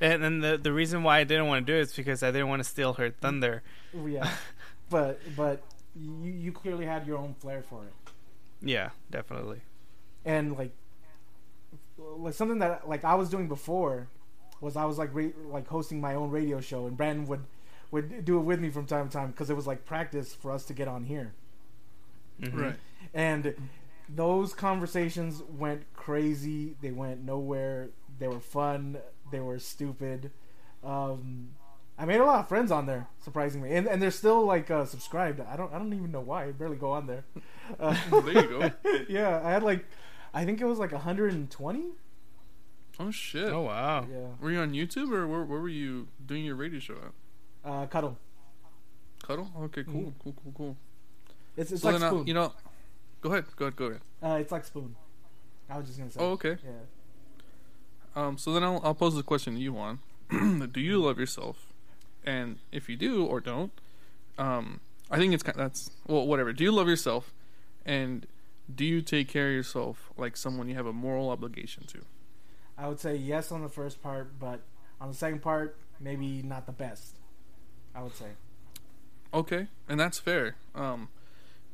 and then the the reason why I didn't want to do it is because I didn't want to steal her thunder. yeah [LAUGHS] but but you you clearly had your own flair for it Yeah, definitely. and like like something that like I was doing before was I was like ra- like hosting my own radio show and Brandon would would do it with me from time to time because it was like practice for us to get on here Mhm. right? and those conversations went crazy they went nowhere they were fun they were stupid um I made a lot of friends on there, surprisingly, and and they're still like uh, subscribed. I don't I don't even know why. I barely go on there. [LAUGHS] Uh, There you go. [LAUGHS] yeah, I had like, I think it was like 120. Oh shit! Oh wow. Yeah, Were you on YouTube or where, where were you doing your radio show at? uh, cuddle. Cuddle? Okay, cool, Mhm. cool, cool, cool. It's it's So like then, uh, you know, go ahead, go ahead, go ahead. uh, it's like spoon. I was just gonna say. Oh, okay. Yeah. Um, so then I'll, I'll pose the question to you, Juan. [CLEARS THROAT] do you love yourself? And if you do or don't, um, I think it's kind that's well, whatever. Do you love yourself? And do you take care of yourself like someone you have a moral obligation to? I would say yes on the first part, but on the second part, maybe not the best. I would say. Okay, and that's fair. Um,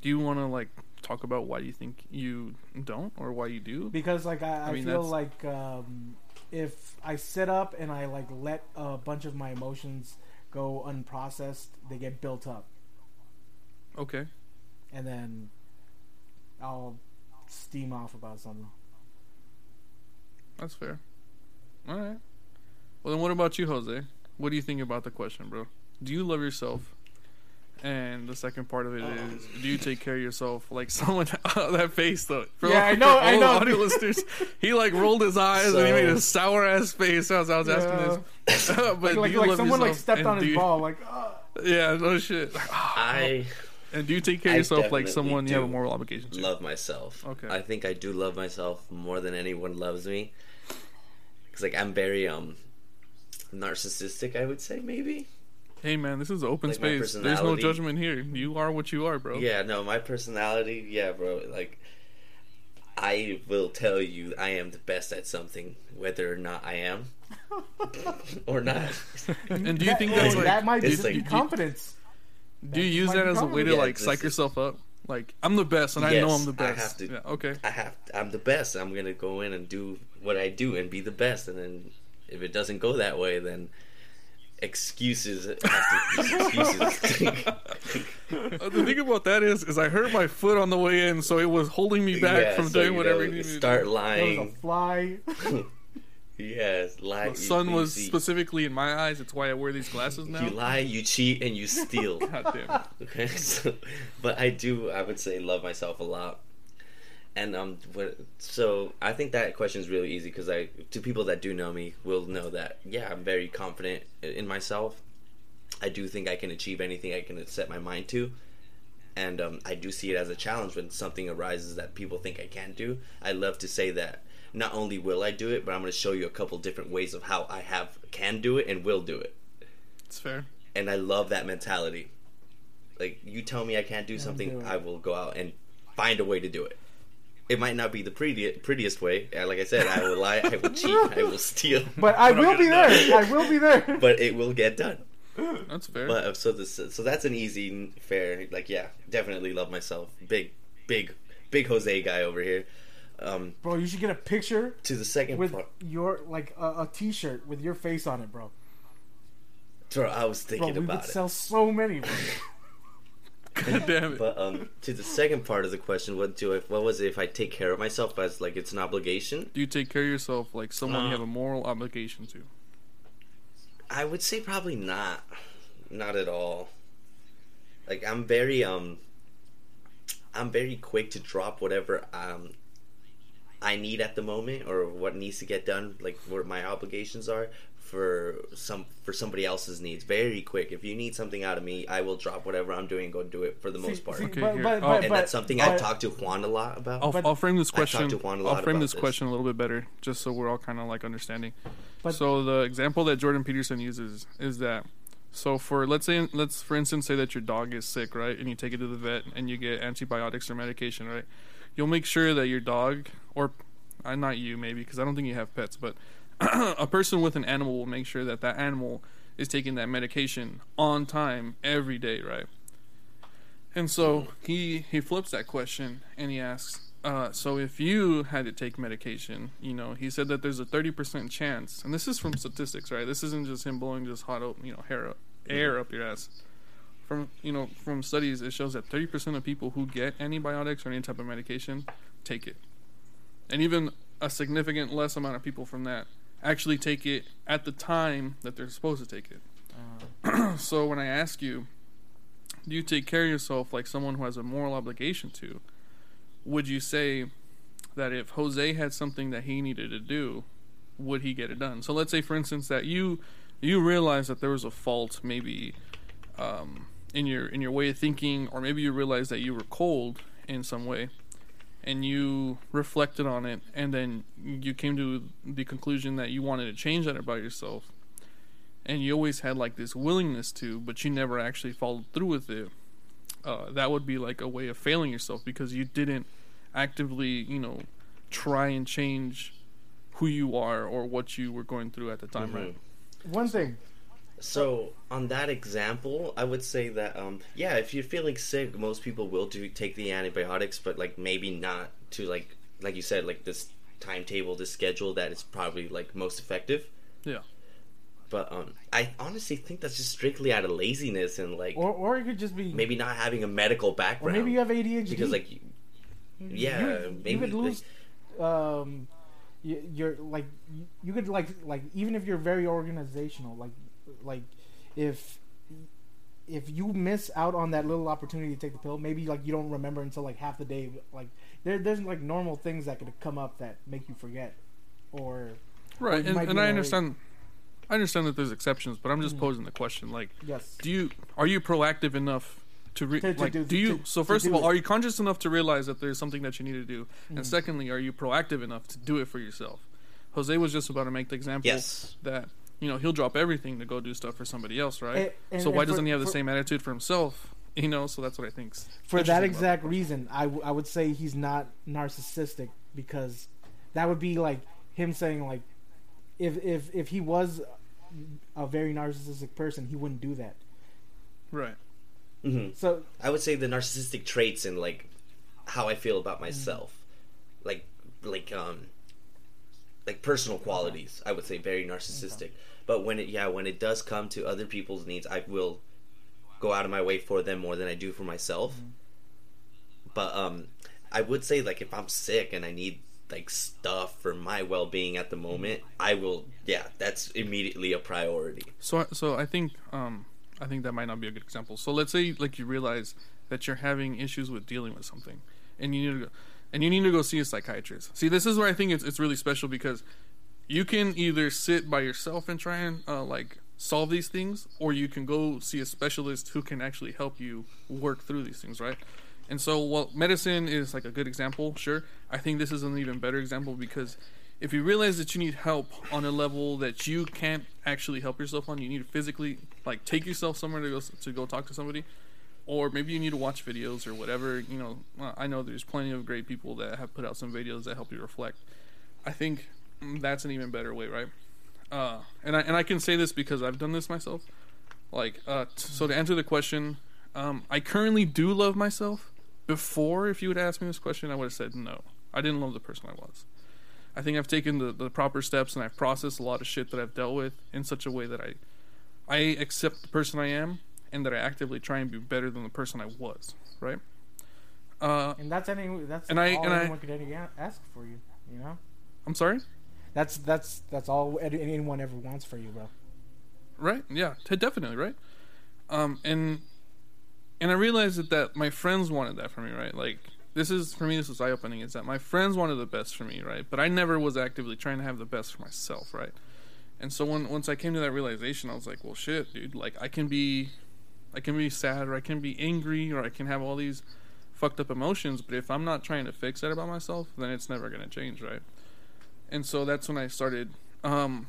do you want to like talk about why you think you don't or why you do? because like I, I, I mean, feel that's- like um, if I sit up and I like let a bunch of my emotions go unprocessed, they get built up, Okay, and then I'll steam off about something. that's fair. All right. Well, then what about you, Jose? What do you think about the question, bro? Do you love yourself? And the second part of it is, do you take care of yourself like [LAUGHS] someone? [LAUGHS] that face though. For Yeah, I know, for I all the know. Audio listeners, he like rolled his eyes and he made a sour ass face as I was asking this. [LAUGHS] but Like do like, you like love someone like stepped on his you- ball. Like uh, Yeah, no shit. [SIGHS] I And do you take care of yourself like someone you have a moral obligation to? love myself. Okay. I think I do love myself more than anyone loves me. Cause like I'm very um narcissistic. I would say maybe. Hey man, this is open Like, space. There's no judgment here. You are what you are, bro. Yeah, no, my personality, yeah, bro. Like, I will tell you, I am the best at something, whether or not I am, [LAUGHS] or not. [LAUGHS] And do you that, think that's like that might it's just like- be confidence? do you that use that as a way to Yeah, like psych is- yourself up? Like I'm the best, and I know I'm the I best. have to- Yeah, okay. I have, I'm the best. I'm gonna go in and do what I do and be the best. And then if it doesn't go that way, then excuses have to be excuses. [LAUGHS] Uh, the thing about that is, is I hurt my foot on the way in, so it was holding me back Yeah, from so, doing whatever know, you needed Start do. There was lying. a fly. [LAUGHS] yes, lie. The sun you- was you, specifically in my eyes. It's why I wear these glasses now. You lie, you cheat, and you steal. [LAUGHS] God damn it. Okay, so, but I do, I would say, love myself a lot, and um, what, so I think that question is really easy because I, to people that do know me, will know that yeah, I'm very confident in myself. I do think I can achieve anything I can set my mind to, and um, I do see it as a challenge when something arises that people think I can't do. I love to say that not only will I do it, but I'm going to show you a couple different ways of how I have can do it and will do it It's fair. and I love that mentality. Like you tell me I can't do something, do. I will go out and find a way to do it. It might not be the prettiest prettiest way. Uh, Like I said, I will lie, I will cheat, I will steal, [LAUGHS] But I will be there. I will be there. but it will get done. That's fair. But uh, so this so that's an easy fair. Like yeah, definitely love myself. Big big big Jose guy over here. Um, Bro, you should get a picture to the second with part, your like a, a T-shirt with your face on it, bro. bro, I was Bro, thinking we would about it. sell so many. [LAUGHS] God [LAUGHS] damn it. But um, to the second part of the question, what do I? What was it? If I take care of myself as like it's an obligation, do you take care of yourself like someone you Uh, have a moral obligation to? I would say probably not. Not at all. Like I'm very um I'm very quick to drop whatever um I need at the moment or what needs to get done, like what my obligations are for some for somebody else's needs. Very quick. If you need something out of me, I will drop whatever I'm doing and go do it for the most part. see, Okay, but, here. but, Oh. but, and that's something I've talked to Juan a lot about. I'll, I'll frame this question. to Juan a I'll frame this this. question a little bit better, just so we're all kind of like understanding. But- so the example that Jordan Peterson uses is that so for let's say let's for instance say that your dog is sick, right, and you take it to the vet and you get antibiotics or medication, right. You'll make sure that your dog or uh, not you maybe because I don't think you have pets, but [CLEARS THROAT] a person with an animal will make sure that that animal is taking that medication on time every day, right? And so he he flips that question and he asks, uh, so if you had to take medication, you know, he said that there's a 30% chance, and this is from statistics, right? This isn't just him blowing just hot, you know, hair up, air up your ass. From you know, from studies, it shows that 30% of people who get antibiotics or any type of medication take it, and even a significant less amount of people from that actually take it at the time that they're supposed to take it. [CLEARS THROAT] so when I ask you, do you take care of yourself like someone who has a moral obligation to? Would you say that if Jose had something that he needed to do, would he get it done? So let's say, for instance, that you you realize that there was a fault maybe um, in your in your way of thinking, or maybe you realize that you were cold in some way, and you reflected on it, and then you came to the conclusion that you wanted to change that about yourself, and you always had like this willingness to, but you never actually followed through with it. Uh, that would be like a way of failing yourself because you didn't actively, you know, try and change who you are or what you were going through at the time, right? One thing. So on that example, I would say that um, yeah, if you're feeling sick, most people will do take the antibiotics, but like maybe not to like like you said, like this timetable, this schedule that is probably like most effective. Yeah. But um, I honestly think that's just strictly out of laziness and like Or or it could just be maybe not having a medical or background. maybe you have ADHD. because like you- yeah, you, maybe you could like- lose um you, you're like you could like like even if you're very organizational like like if if you miss out on that little opportunity to take the pill maybe like you don't remember until like half the day like there, there's like normal things that could come up that make you forget or Right, it and, and I that way. understand. I understand that there's exceptions, but I'm just Mhm. posing the question: like, yes do you are you proactive enough to, re- To- to like do- do you? to- so first of all, it. are you conscious enough to realize that there's something that you need to do? Mhm. And secondly, are you proactive enough to do it for yourself? Jose was just about to make the example yes, that you know he'll drop everything to go do stuff for somebody else, right? And- and- so why doesn't he have the for- same attitude for himself? [LAUGHS] You know, so that's what I think. for that exact reason I, w- I would say he's not narcissistic because that would be like him saying like if if if he was a very narcissistic person he wouldn't do that right? hmm so I would say the narcissistic traits and like how I feel about myself, like like um like personal qualities. I would say very narcissistic. But when it yeah when it does come to other people's needs, I will go out of my way for them more than I do for myself. Mm-hmm. But um, I would say like if I'm sick and I need like stuff for my well being at the moment, I will yeah that's immediately a priority. So, so I think, um, I think that might not be a good example. So let's say, like, you realize that you're having issues with dealing with something, and you need to go, and you need to go see a psychiatrist. See, this is where I think it's it's really special because you can either sit by yourself and try and uh, like solve these things, or you can go see a specialist who can actually help you work through these things, right? And so, well, medicine is like a good example, sure, I think this is an even better example because if you realize that you need help on a level that you can't actually help yourself on, you need to physically like take yourself somewhere to go to go talk to somebody, or maybe you need to watch videos or whatever. You know, uh, I know there's plenty of great people that have put out some videos that help you reflect. I think that's an even better way, right? Uh, and I and I can say this because I've done this myself. Like, uh, t- so to answer the question, um, I currently do love myself. Before, if you would ask me this question, I would have said no. I didn't love the person I was. I think I've taken the, the proper steps and I've processed a lot of shit that I've dealt with in such a way that I I accept the person I am and that I actively try and be better than the person I was, right? Uh, and that's any that's And I- all and I- anyone could any, ask for you you know I'm sorry? That's that's that's all anyone ever wants for you bro Right? Yeah, definitely, right? Um, and and I realized that, that my friends wanted that for me, right? Like this is for me, this was eye opening. Is that my friends wanted the best for me, right? But I never was actively trying to have the best for myself, right? And so when once I came to that realization, I was like, well, shit, dude. Like I can be, I can be sad, or I can be angry, or I can have all these fucked up emotions. But if I'm not trying to fix that about myself, then it's never gonna change, right? And so that's when I started. Um,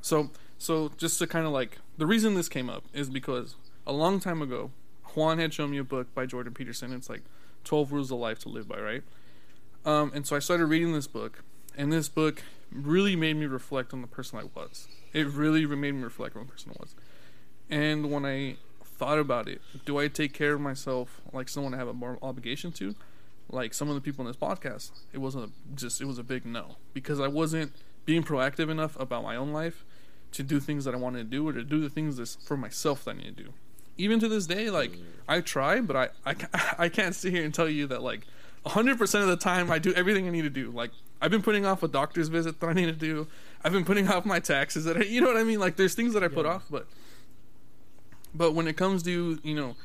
so so just to kind of like the reason this came up is because a long time ago, Juan had shown me a book by Jordan Peterson. It's like Twelve Rules of Life to Live by, right? Um, and so I started reading this book, and this book really made me reflect on the person I was. It really made me reflect on the person I was. And when I thought about it, do I take care of myself like someone I have a moral obligation to? Like some of the people in this podcast, it wasn't a, just it was a big no because I wasn't being proactive enough about my own life to do things that I wanted to do or to do the things that's for myself that I need to do. Even to this day, like mm. I try, but I I, [LAUGHS] I can't sit here and tell you that like 100% of the time I do everything I need to do. Like I've been putting off a doctor's visit that I need to do. I've been putting off my taxes that I, you know what I mean. Like there's things that I put Yeah. off, but but when it comes to you know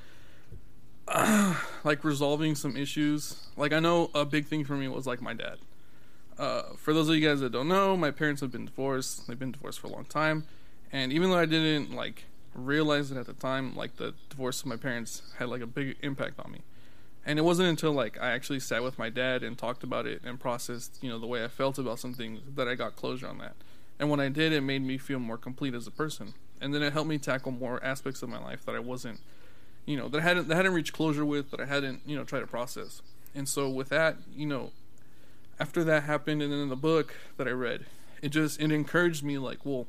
[SIGHS] like resolving some issues, like I know a big thing for me was like my dad. Uh, for those of you guys that don't know, my parents have been divorced. They've been divorced for a long time, and even though I didn't like realize it at the time. Like the divorce of my parents had like a big impact on me, and it wasn't until like I actually sat with my dad and talked about it and processed, you know, the way I felt about some things that I got closure on that. And when I did, it made me feel more complete as a person, and then it helped me tackle more aspects of my life that I wasn't, you know, that I hadn't that I hadn't reached closure with, that I hadn't, you know, tried to process. And so with that, you know, after that happened, and then in the book that I read, it just it encouraged me like, well,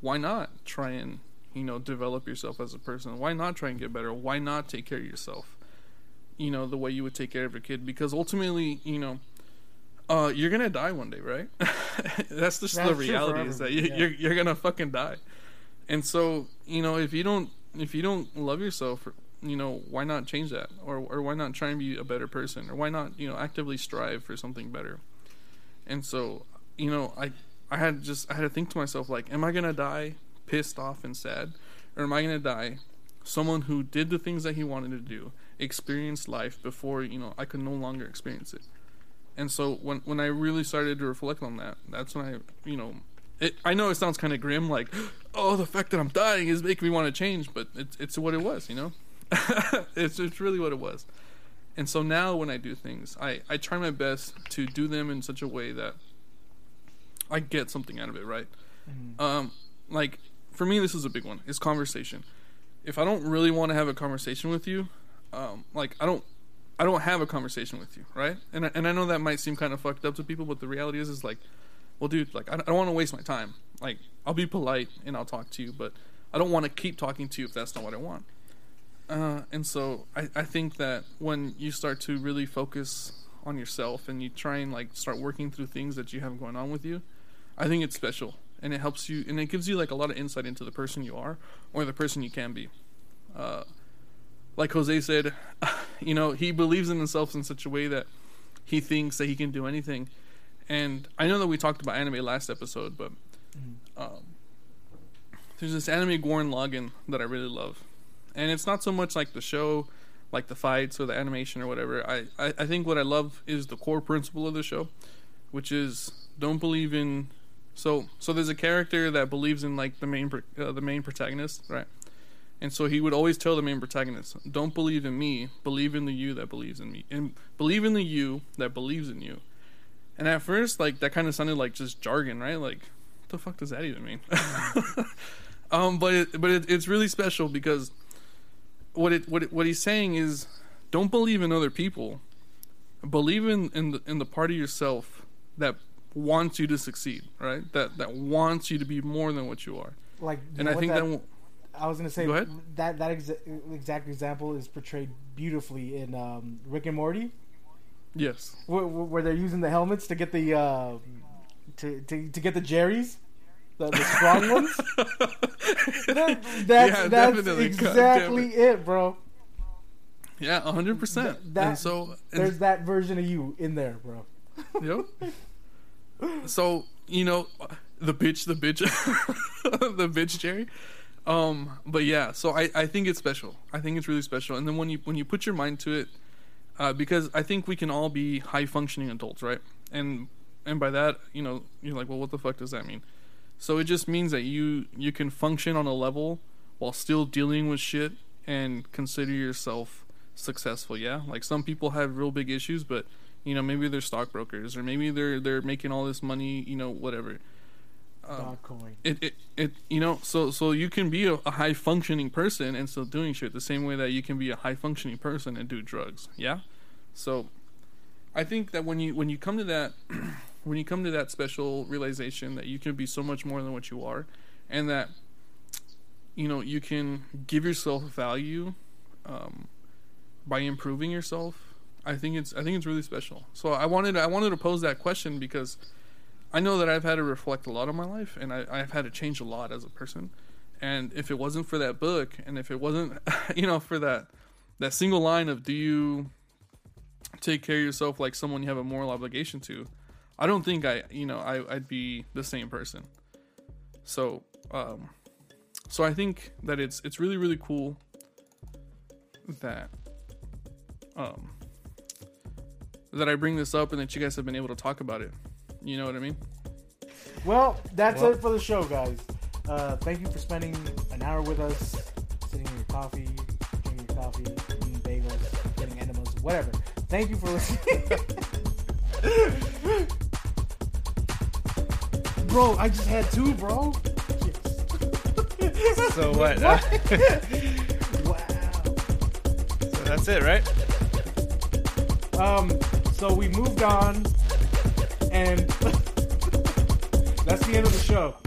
why not try and you know develop yourself as a person? Why not try and get better? Why not take care of yourself? You know the way you would take care of your kid, because ultimately, you know, uh, you're gonna die one day, right? [LAUGHS] That's just That's the reality is that you, yeah. you're you're gonna fucking die. And so, you know, if you don't if you don't love yourself, you know, why not change that, or or why not try and be a better person, or why not you know actively strive for something better? And so, you know, I I had just I had to think to myself like, am I gonna die pissed off and sad, or am I gonna die someone who did the things that he wanted to do, experienced life before you know I could no longer experience it. And so when when I really started to reflect on that, that's when I you know. It, I know it sounds kind of grim, like, oh, the fact that I'm dying is making me want to change, but it's it's what it was, you know. [LAUGHS] it's it's really what it was. And so now when I do things, I I try my best to do them in such a way that I get something out of it, right? Um, like for me, this is a big one. Is conversation. If I don't really want to have a conversation with you, um, like I don't, I don't have a conversation with you, right? And I, and I know that might seem kind of fucked up to people, but the reality is, is like, well, dude, like I, don't want to waste my time. Like I'll be polite and I'll talk to you, but I don't want to keep talking to you if that's not what I want. Uh, and so I, I think that when you start to really focus on yourself and you try and like start working through things that you have going on with you, I think it's special and it helps you and it gives you like a lot of insight into the person you are or the person you can be. Uh, like Jose said, [LAUGHS] you know, he believes in himself in such a way that he thinks that he can do anything. And I know that we talked about anime last episode, but um, there's this anime Gurren Lagann that I really love, and it's not so much like the show, like the fights or the animation or whatever. I, I, I think what I love is the core principle of the show, which is don't believe in. So so there's a character that believes in like the main uh, the main protagonist, right? And so he would always tell the main protagonist, "Don't believe in me, believe in the you that believes in me, and believe in the you that believes in you." And at first, like that kind of sounded like just jargon, right? Like, what the fuck does that even mean? [LAUGHS] um, but it, but it, it's really special because what it what it, what he's saying is, don't believe in other people, believe in in the, in the part of yourself that wants you to succeed, right? That that wants you to be more than what you are. Like, you And I think that, that, I was gonna say Go that that exa- exact example is portrayed beautifully in um, Rick and Morty, yes, where, where they're using the helmets to get the uh, to, to to get the Jerry's, the, the strong [LAUGHS] ones. That- that's Yeah, that's. Exactly it, bro. yeah, hundred percent. Th- that- And so There's that version of you in there, bro. [LAUGHS] yep. [LAUGHS] So you know, the bitch, the bitch, the bitch, Jerry. Um, but yeah, so I, I think it's special. I think it's really special. And then when you when you put your mind to it, uh, because I think we can all be high functioning adults, right? And and by that, you know, you're like, well, what the fuck does that mean? So it just means that you you can function on a level while still dealing with shit and consider yourself successful. Yeah, like some people have real big issues, but you know maybe they're stockbrokers or maybe they're they're making all this money. You know, whatever. Um, Dogecoin. it, it it you know so so you can be a, a high functioning person and still doing shit the same way that you can be a high functioning person and do drugs yeah so i think that when you when you come to that [CLEARS THROAT] when you come to that special realization that you can be so much more than what you are and that you know you can give yourself value um, by improving yourself i think it's i think it's really special so i wanted i wanted to pose that question because I know that I've had to reflect a lot on my life, and I, I've had to change a lot as a person. And if it wasn't for that book, and if it wasn't, [LAUGHS] you know, for that that single line of "Do you take care of yourself like someone you have a moral obligation to?" I don't think I, you know, I, I'd be the same person. So, um, so I think that it's it's really really cool that um that I bring this up and that you guys have been able to talk about it. You know what I mean? Well, that's Well- it for the show, guys. Uh, thank you for spending an hour with us, sitting in your coffee, drinking your coffee, eating bagels, getting enemas, whatever. Thank you for listening. [LAUGHS] bro, I just had two, bro. Yes. [LAUGHS] So what? [LAUGHS] wow. So that's it, right? Um, so we moved on, and [LAUGHS] that's the end of the show.